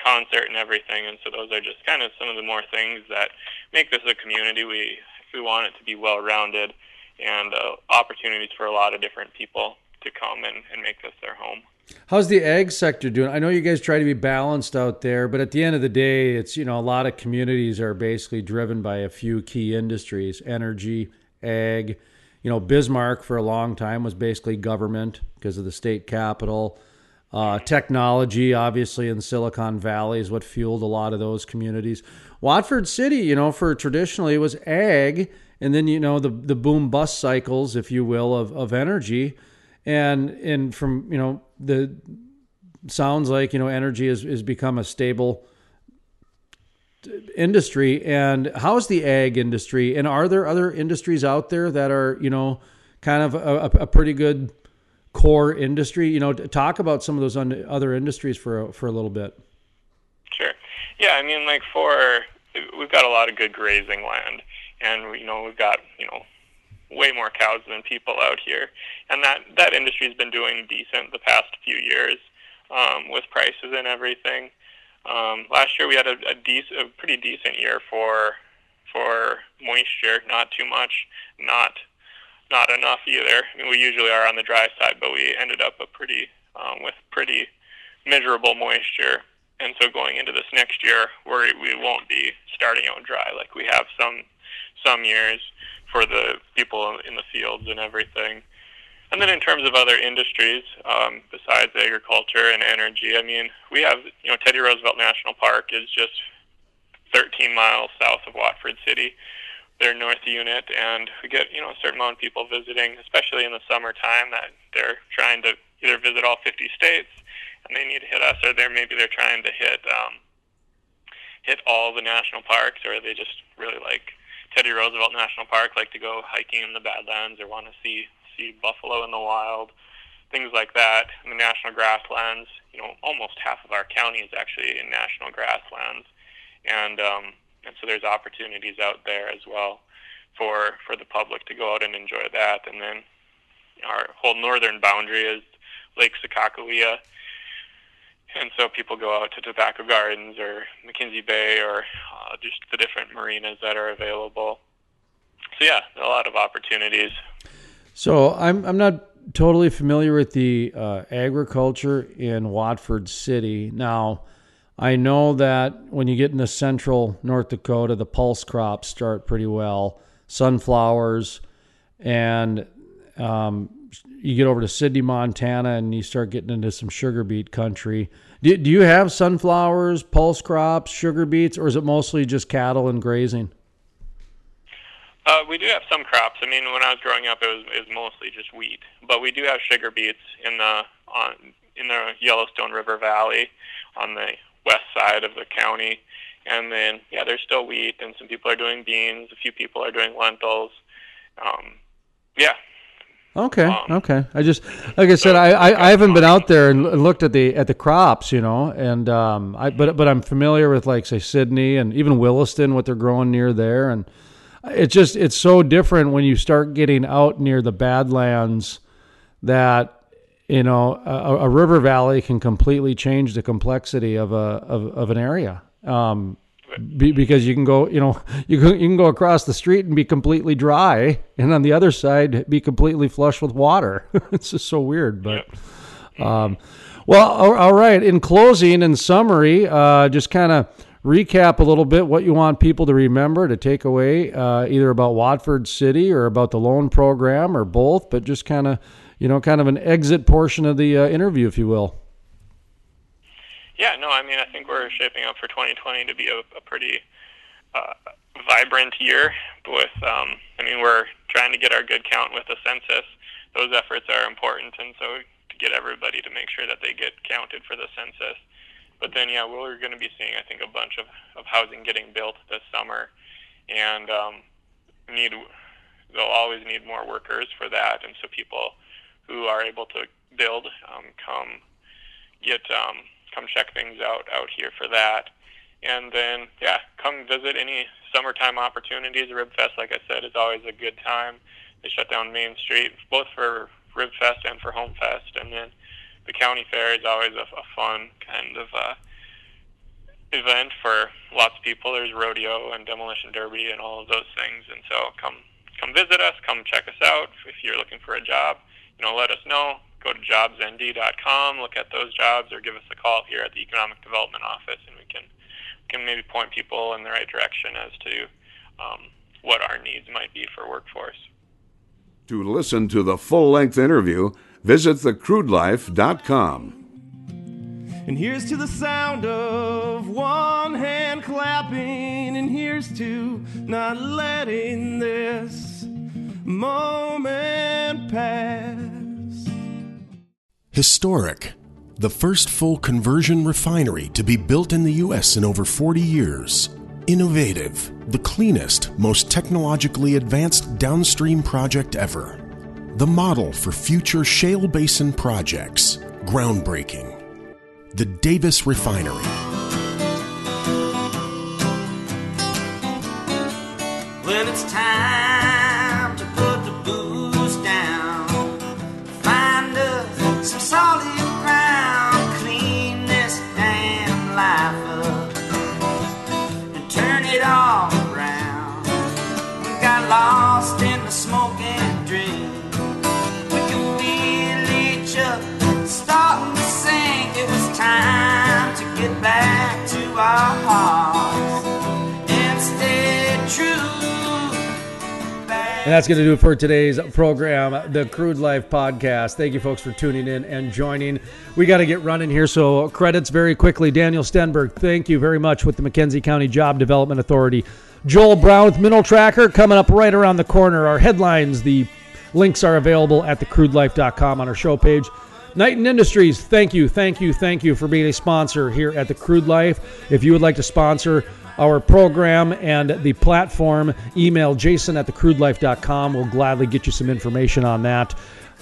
F: concert and everything. And so those are just kind of some of the more things that make this a community. We we want it to be well rounded and uh, opportunities for a lot of different people to come and, and make this their home.
A: How's the ag sector doing? I know you guys try to be balanced out there, but at the end of the day, it's you know a lot of communities are basically driven by a few key industries: energy, ag. You know, Bismarck for a long time was basically government because of the state capital. Uh, technology, obviously, in Silicon Valley is what fueled a lot of those communities. Watford City, you know, for traditionally it was ag, and then you know the the boom bust cycles, if you will, of of energy, and and from you know the sounds like you know energy has, has become a stable industry. And how's the ag industry? And are there other industries out there that are you know kind of a, a pretty good core industry? You know, talk about some of those other industries for a, for a little bit.
F: Sure. Yeah, I mean, like for we've got a lot of good grazing land, and you know we've got you know way more cows than people out here, and that that industry's been doing decent the past few years um, with prices and everything. Um, last year we had a, a, dec- a pretty decent year for for moisture, not too much, not not enough either. I mean, we usually are on the dry side, but we ended up a pretty um, with pretty miserable moisture. And so going into this next year, we we won't be starting out dry like we have some some years for the people in the fields and everything. And then in terms of other industries, um, besides agriculture and energy, I mean, we have, you know, Teddy Roosevelt National Park is just 13 miles south of Watford City their north unit, and we get you know a certain amount of people visiting, especially in the summertime, that they're trying to either visit all 50 states and they need to hit us, or they're maybe they're trying to hit um, hit all the national parks, or they just really like Teddy Roosevelt National Park, like to go hiking in the Badlands, or want to see see buffalo in the wild, things like that. In the national grasslands, you know, almost half of our county is actually in national grasslands, and um, and so there's opportunities out there as well for for the public to go out and enjoy that. And then our whole northern boundary is Lake Sakakawea, and so people go out to Tobacco Gardens or McKenzie Bay or uh, just the different marinas that are available. So yeah, a lot of opportunities.
A: So I'm I'm not totally familiar with the uh, agriculture in Watford City now. I know that when you get into central North Dakota, the pulse crops start pretty well sunflowers, and um, you get over to Sidney, Montana, and you start getting into some sugar beet country. Do, do you have sunflowers, pulse crops, sugar beets, or is it mostly just cattle and grazing?
F: Uh, we do have some crops. I mean, when I was growing up, it was, it was mostly just wheat, but we do have sugar beets in the on in the Yellowstone River Valley on the west side of the county. And then, yeah, there's still wheat, and some people are doing beans. A few people are doing lentils. Um, yeah.
A: Okay. Um, okay. I just, like I said, I, I, I, haven't been out there and looked at the at the crops, you know, and um, I but but I'm familiar with like say Sidney and even Williston, what they're growing near there, and it's just it's so different when you start getting out near the Badlands that you know a, a river valley can completely change the complexity of a of, of an area. Um, be, because you can go, you know, *laughs* you can, you can go across the street and be completely dry, and on the other side be completely flush with water. *laughs* it's just so weird, but. Um, well, all right. In closing and summary, uh, just kind of recap a little bit what you want people to remember to take away, uh, either about Watford City or about the loan program or both, but just kind of, you know, kind of an exit portion of the uh, interview, if you will.
F: Yeah, no, I mean, I think we're shaping up for 2020 to be a, a pretty uh, vibrant year. With, um, I mean, we're trying to get our good count with the census. Those efforts are important, and so to get everybody to make sure that they get counted for the census. But then, yeah, we're going to be seeing, I think, a bunch of, of housing getting built this summer, and um, need they'll always need more workers for that, and so people who are able to build um, come get um, come check things out out here for that. And then, yeah, come visit any summertime opportunities. RibFest, like I said, is always a good time. They shut down Main Street both for RibFest and for Homefest, and then the county fair is always a, a fun kind of uh, event for lots of people. There's rodeo and demolition derby and all of those things, and so come come visit us, come check us out. If you're looking for a job, you know, let us know go to jobsnd.com, look at those jobs, or give us a call here at the Economic Development Office, and we can can maybe point people in the right direction as to um, what our needs might be for workforce.
C: To listen to the full length interview, visit thecrudelife.com.
B: And here's to the sound of one hand clapping, and here's to not letting this moment pass.
D: Historic, the first full conversion refinery to be built in the U.S. in over 40 years. Innovative, the cleanest, most technologically advanced downstream project ever. The model for future shale basin projects. Groundbreaking. The Davis Refinery.
G: It's time and
A: that's going to do it for today's program, the Crude Life Podcast. Thank you, folks, for tuning in and joining. We got to get running here, so credits very quickly. Daniel Stenberg, thank you very much with the McKenzie County Job Development Authority. Joel Brown with Mineral Tracker coming up right around the corner. Our headlines, the links are available at thecrudelife.com on our show page. Knighton Industries, thank you, thank you, thank you for being a sponsor here at the Crude Life. If you would like to sponsor our program and the platform, email jason at thecrudelife.com. We'll gladly get you some information on that.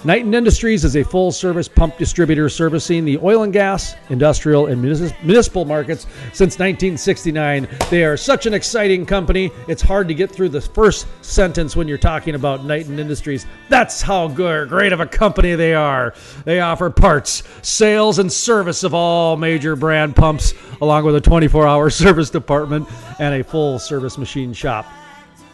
A: Knighton Industries is a full service pump distributor servicing the oil and gas, industrial, and municipal markets since 1969. They are such an exciting company. It's hard to get through the first sentence when you're talking about Knighton Industries. That's how good, great of a company they are. They offer parts, sales, and service of all major brand pumps, along with a 24 hour *laughs* service department and a full service machine shop.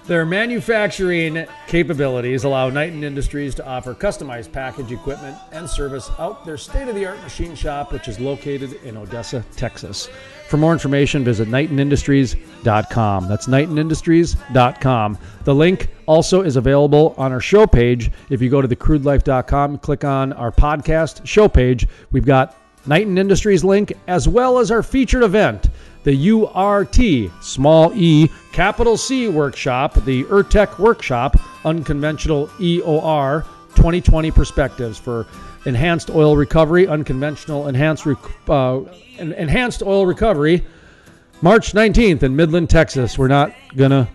A: Their manufacturing capabilities allow Knighton Industries to offer customized package equipment and service out their state of the art machine shop, which is located in Odessa, Texas. For more information, visit KnightonIndustries.com. That's KnightonIndustries.com. The link also is available on our show page. If you go to thecrudelife.com, click on our podcast show page, we've got Knighton Industries link as well as our featured event the URT, small e, capital C workshop, the URTEC workshop, unconventional EOR 2020 perspectives for enhanced oil recovery, unconventional enhanced rec- uh, enhanced oil recovery. March 19th in Midland, Texas. We're not gonna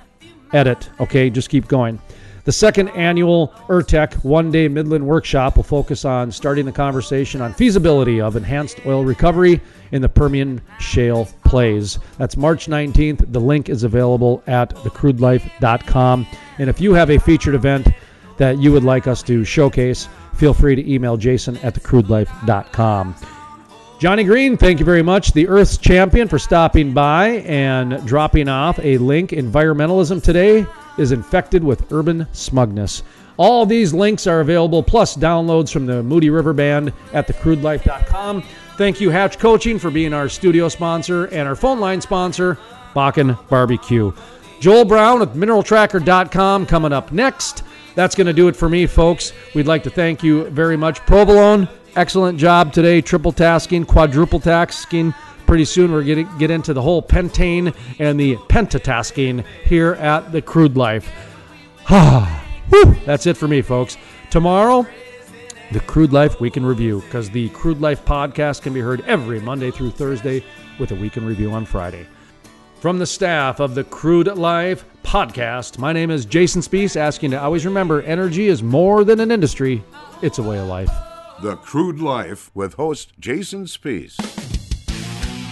A: edit. Okay, just keep going. The second annual URTEC one day Midland workshop will focus on starting the conversation on feasibility of enhanced oil recovery in the Permian shale plays. That's March 19th. The link is available at thecrudelife.com. And if you have a featured event that you would like us to showcase, feel free to email jason at thecrudelife.com. Johnny Green, thank you very much, the Earth's champion, for stopping by and dropping off a link. Environmentalism today is infected with urban smugness. All these links are available, plus downloads from the Moody River Band at thecrudelife.com. Thank you, Hatch Coaching, for being our studio sponsor and our phone line sponsor, Bakken Barbecue. Joel Brown with mineraltracker.com coming up next. That's going to do it for me, folks. We'd like to thank you very much. Provolone, excellent job today, triple tasking, quadruple tasking. Pretty soon we're going to get into the whole pentane and the pentatasking here at the Crude Life. *sighs* That's it for me, folks. Tomorrow, the Crude Life Week in Review, because the Crude Life podcast can be heard every Monday through Thursday with a week in review on Friday. From the staff of the Crude Life podcast, my name is Jason Spiess, asking to always remember energy is more than an industry, it's a way of life.
C: The Crude Life with host Jason Spiess.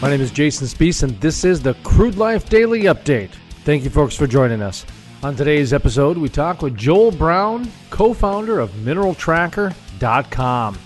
A: My name is Jason Spiess, and this is the Crude Life Daily Update. Thank you, folks, for joining us. On today's episode, we talk with Joel Brown, co founder of MineralTracker.com.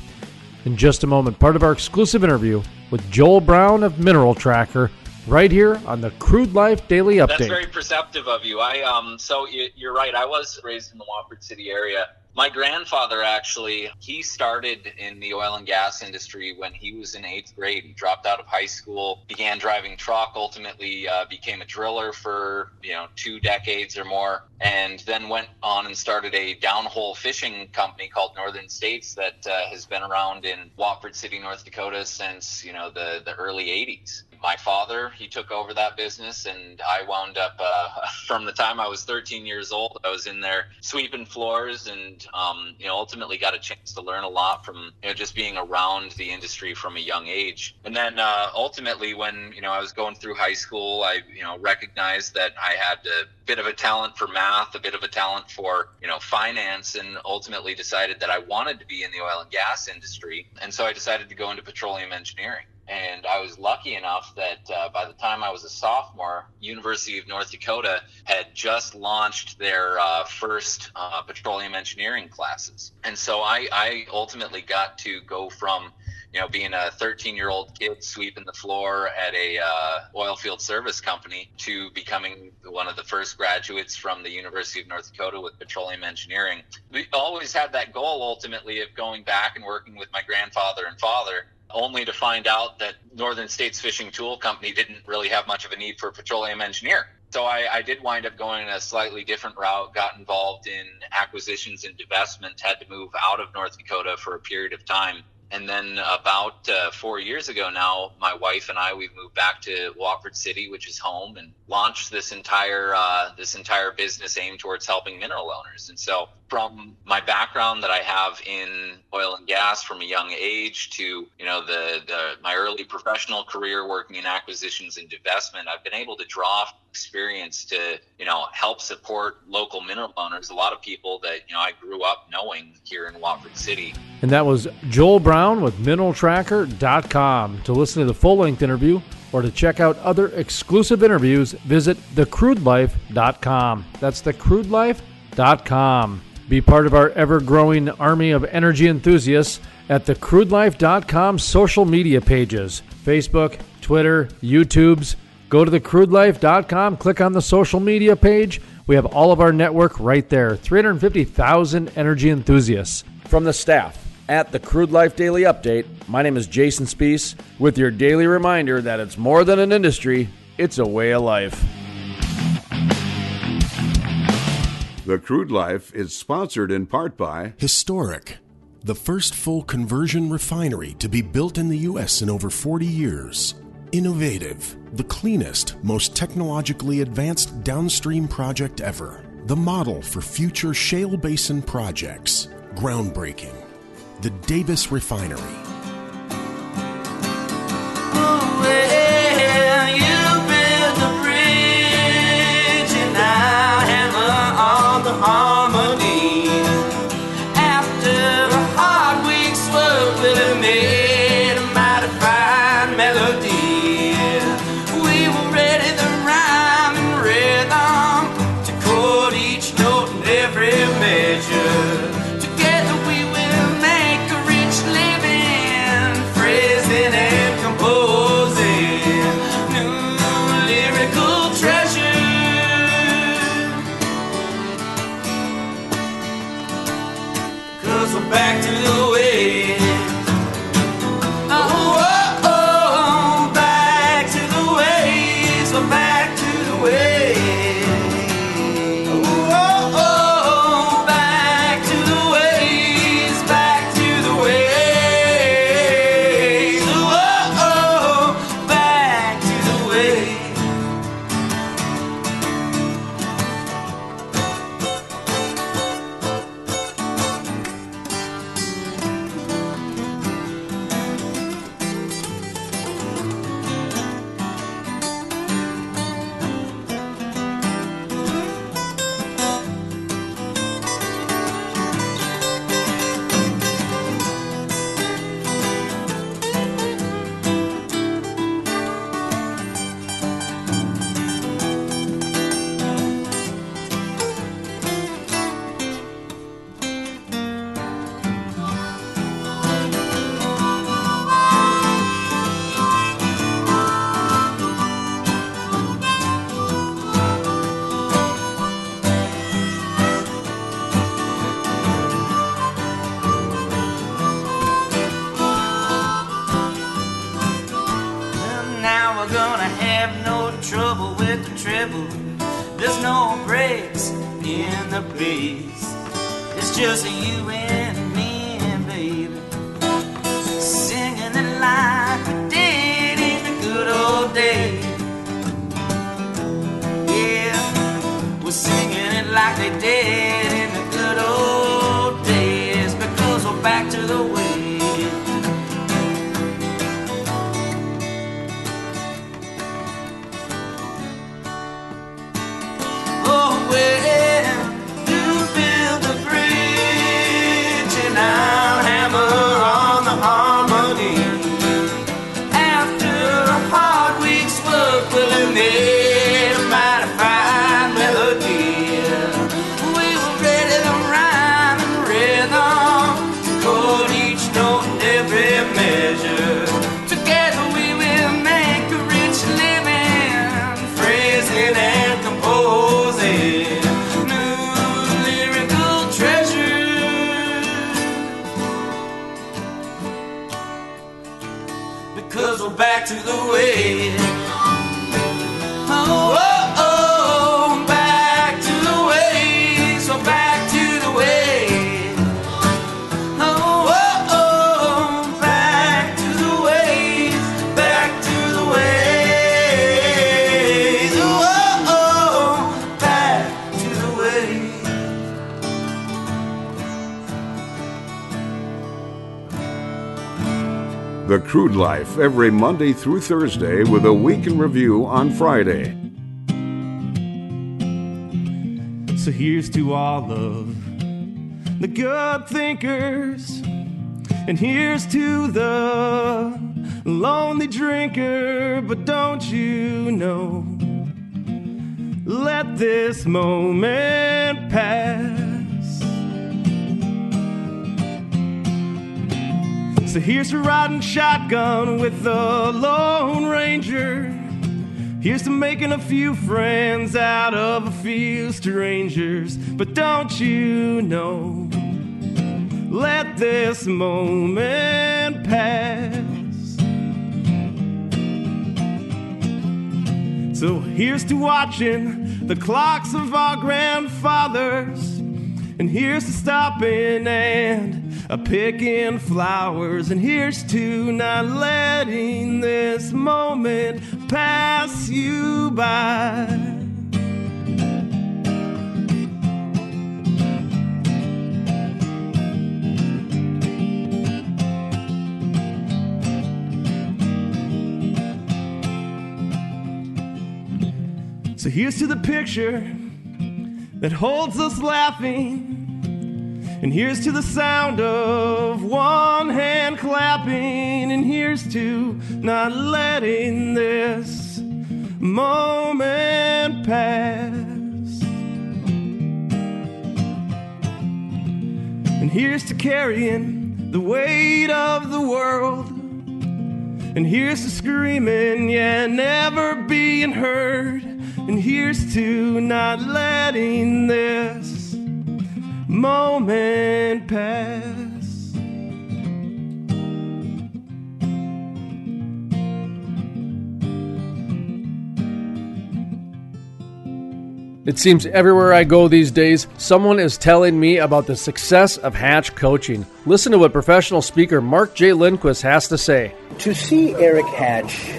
A: In just a moment, part of our exclusive interview with Joel Brown of Mineral Tracker, right here on the Crude Life Daily Update.
H: That's very perceptive of you. I um, so you, you're right. I was raised in the Watford City area. My grandfather actually, he started in the oil and gas industry when he was in eighth grade. He dropped out of high school, began driving truck, ultimately uh, became a driller for you know two decades or more, and then went on and started a downhole fishing company called Northern States that uh, has been around in Watford City, North Dakota since you know the the early 80s my father he took over that business and i wound up uh, *laughs* from the time i was 13 years old i was in there sweeping floors and um, you know ultimately got a chance to learn a lot from you know just being around the industry from a young age. And then uh, ultimately when you know i was going through high school i you know recognized that i had a bit of a talent for math a bit of a talent for you know finance and ultimately decided that i wanted to be in the oil and gas industry. And so i decided to go into petroleum engineering and I was lucky enough that uh, by the time I was a sophomore, University of North Dakota had just launched their uh, first uh, petroleum engineering classes, and so I, I ultimately got to go from you know being a 13 year old kid sweeping the floor at a uh, oil field service company to becoming one of the first graduates from the University of North Dakota with petroleum engineering. We always had that goal ultimately of going back and working with my grandfather and father only to find out that Northern States Fishing Tool Company didn't really have much of a need for a petroleum engineer. So I, I, did wind up going a slightly different route, got involved in acquisitions and divestment, had to move out of North Dakota for a period of time. And then about uh, four years ago now, my wife and I we've moved back to Watford City, which is home, and launched this entire uh, this entire business aimed towards helping mineral owners. And so, from my background that I have in oil and gas from a young age to you know the, the my early professional career working in acquisitions and divestment, I've been able to draw experience to you know help support local mineral owners. A lot of people that you know I grew up knowing here in Watford City.
A: And that was Joel Brown with MineralTracker.com. To listen to the full length interview or to check out other exclusive interviews, visit thecrudelife.com. That's thecrudelife.com. Be part of our ever growing army of energy enthusiasts at thecrudelife.com social media pages Facebook, Twitter, YouTubes. Go to thecrudelife.com, click on the social media page. We have all of our network right there 350,000 energy enthusiasts. From the staff at the Crude Life Daily Update, my name is Jason Spiess with your daily reminder that it's more than an industry, it's a way of life.
C: The Crude Life is sponsored in part by
D: Historic, the first full conversion refinery to be built in the U.S. in over 40 years. Innovative, the cleanest, most technologically advanced downstream project ever. The model for future shale basin projects. Groundbreaking. The Davis Refinery.
G: Well, Every
C: Monday through Thursday with a week in review on Friday.
B: So here's to all of the good thinkers, and here's to the lonely drinker. But don't you know? Let this moment So here's to riding shotgun with the Lone Ranger. Here's to making a few friends out of a few strangers. But don't you know? Let this moment pass. So here's to watching the clocks of our grandfathers. And here's to stopping and a picking flowers. And here's to not letting this moment pass you by. So here's to the picture that holds us laughing. And here's to the sound of one hand clapping. And here's to not letting this moment pass. And here's to carrying the weight of the world. And here's to screaming, yeah, never being heard. And here's to not letting this moment pass.
A: It seems everywhere I go these days, someone is telling me about the success of Hatch coaching. Listen to what professional speaker Mark J. Lindquist has to say.
I: To see Eric Hatch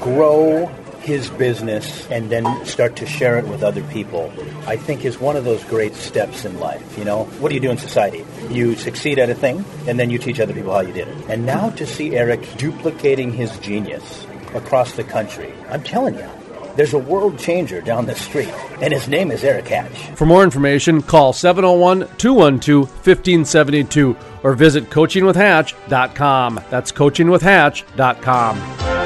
I: grow his business and then start to share it with other people, I think is one of those great steps in life. You know, what do you do in society? You succeed at a thing, and then you teach other people how you did it. And now to see Eric duplicating his genius across the country, I'm telling you, there's a world changer down the street, and his name is Eric Hatch.
A: For more information, call 701 212 1572 or visit coachingwithhatch.com. That's coachingwithhatch.com.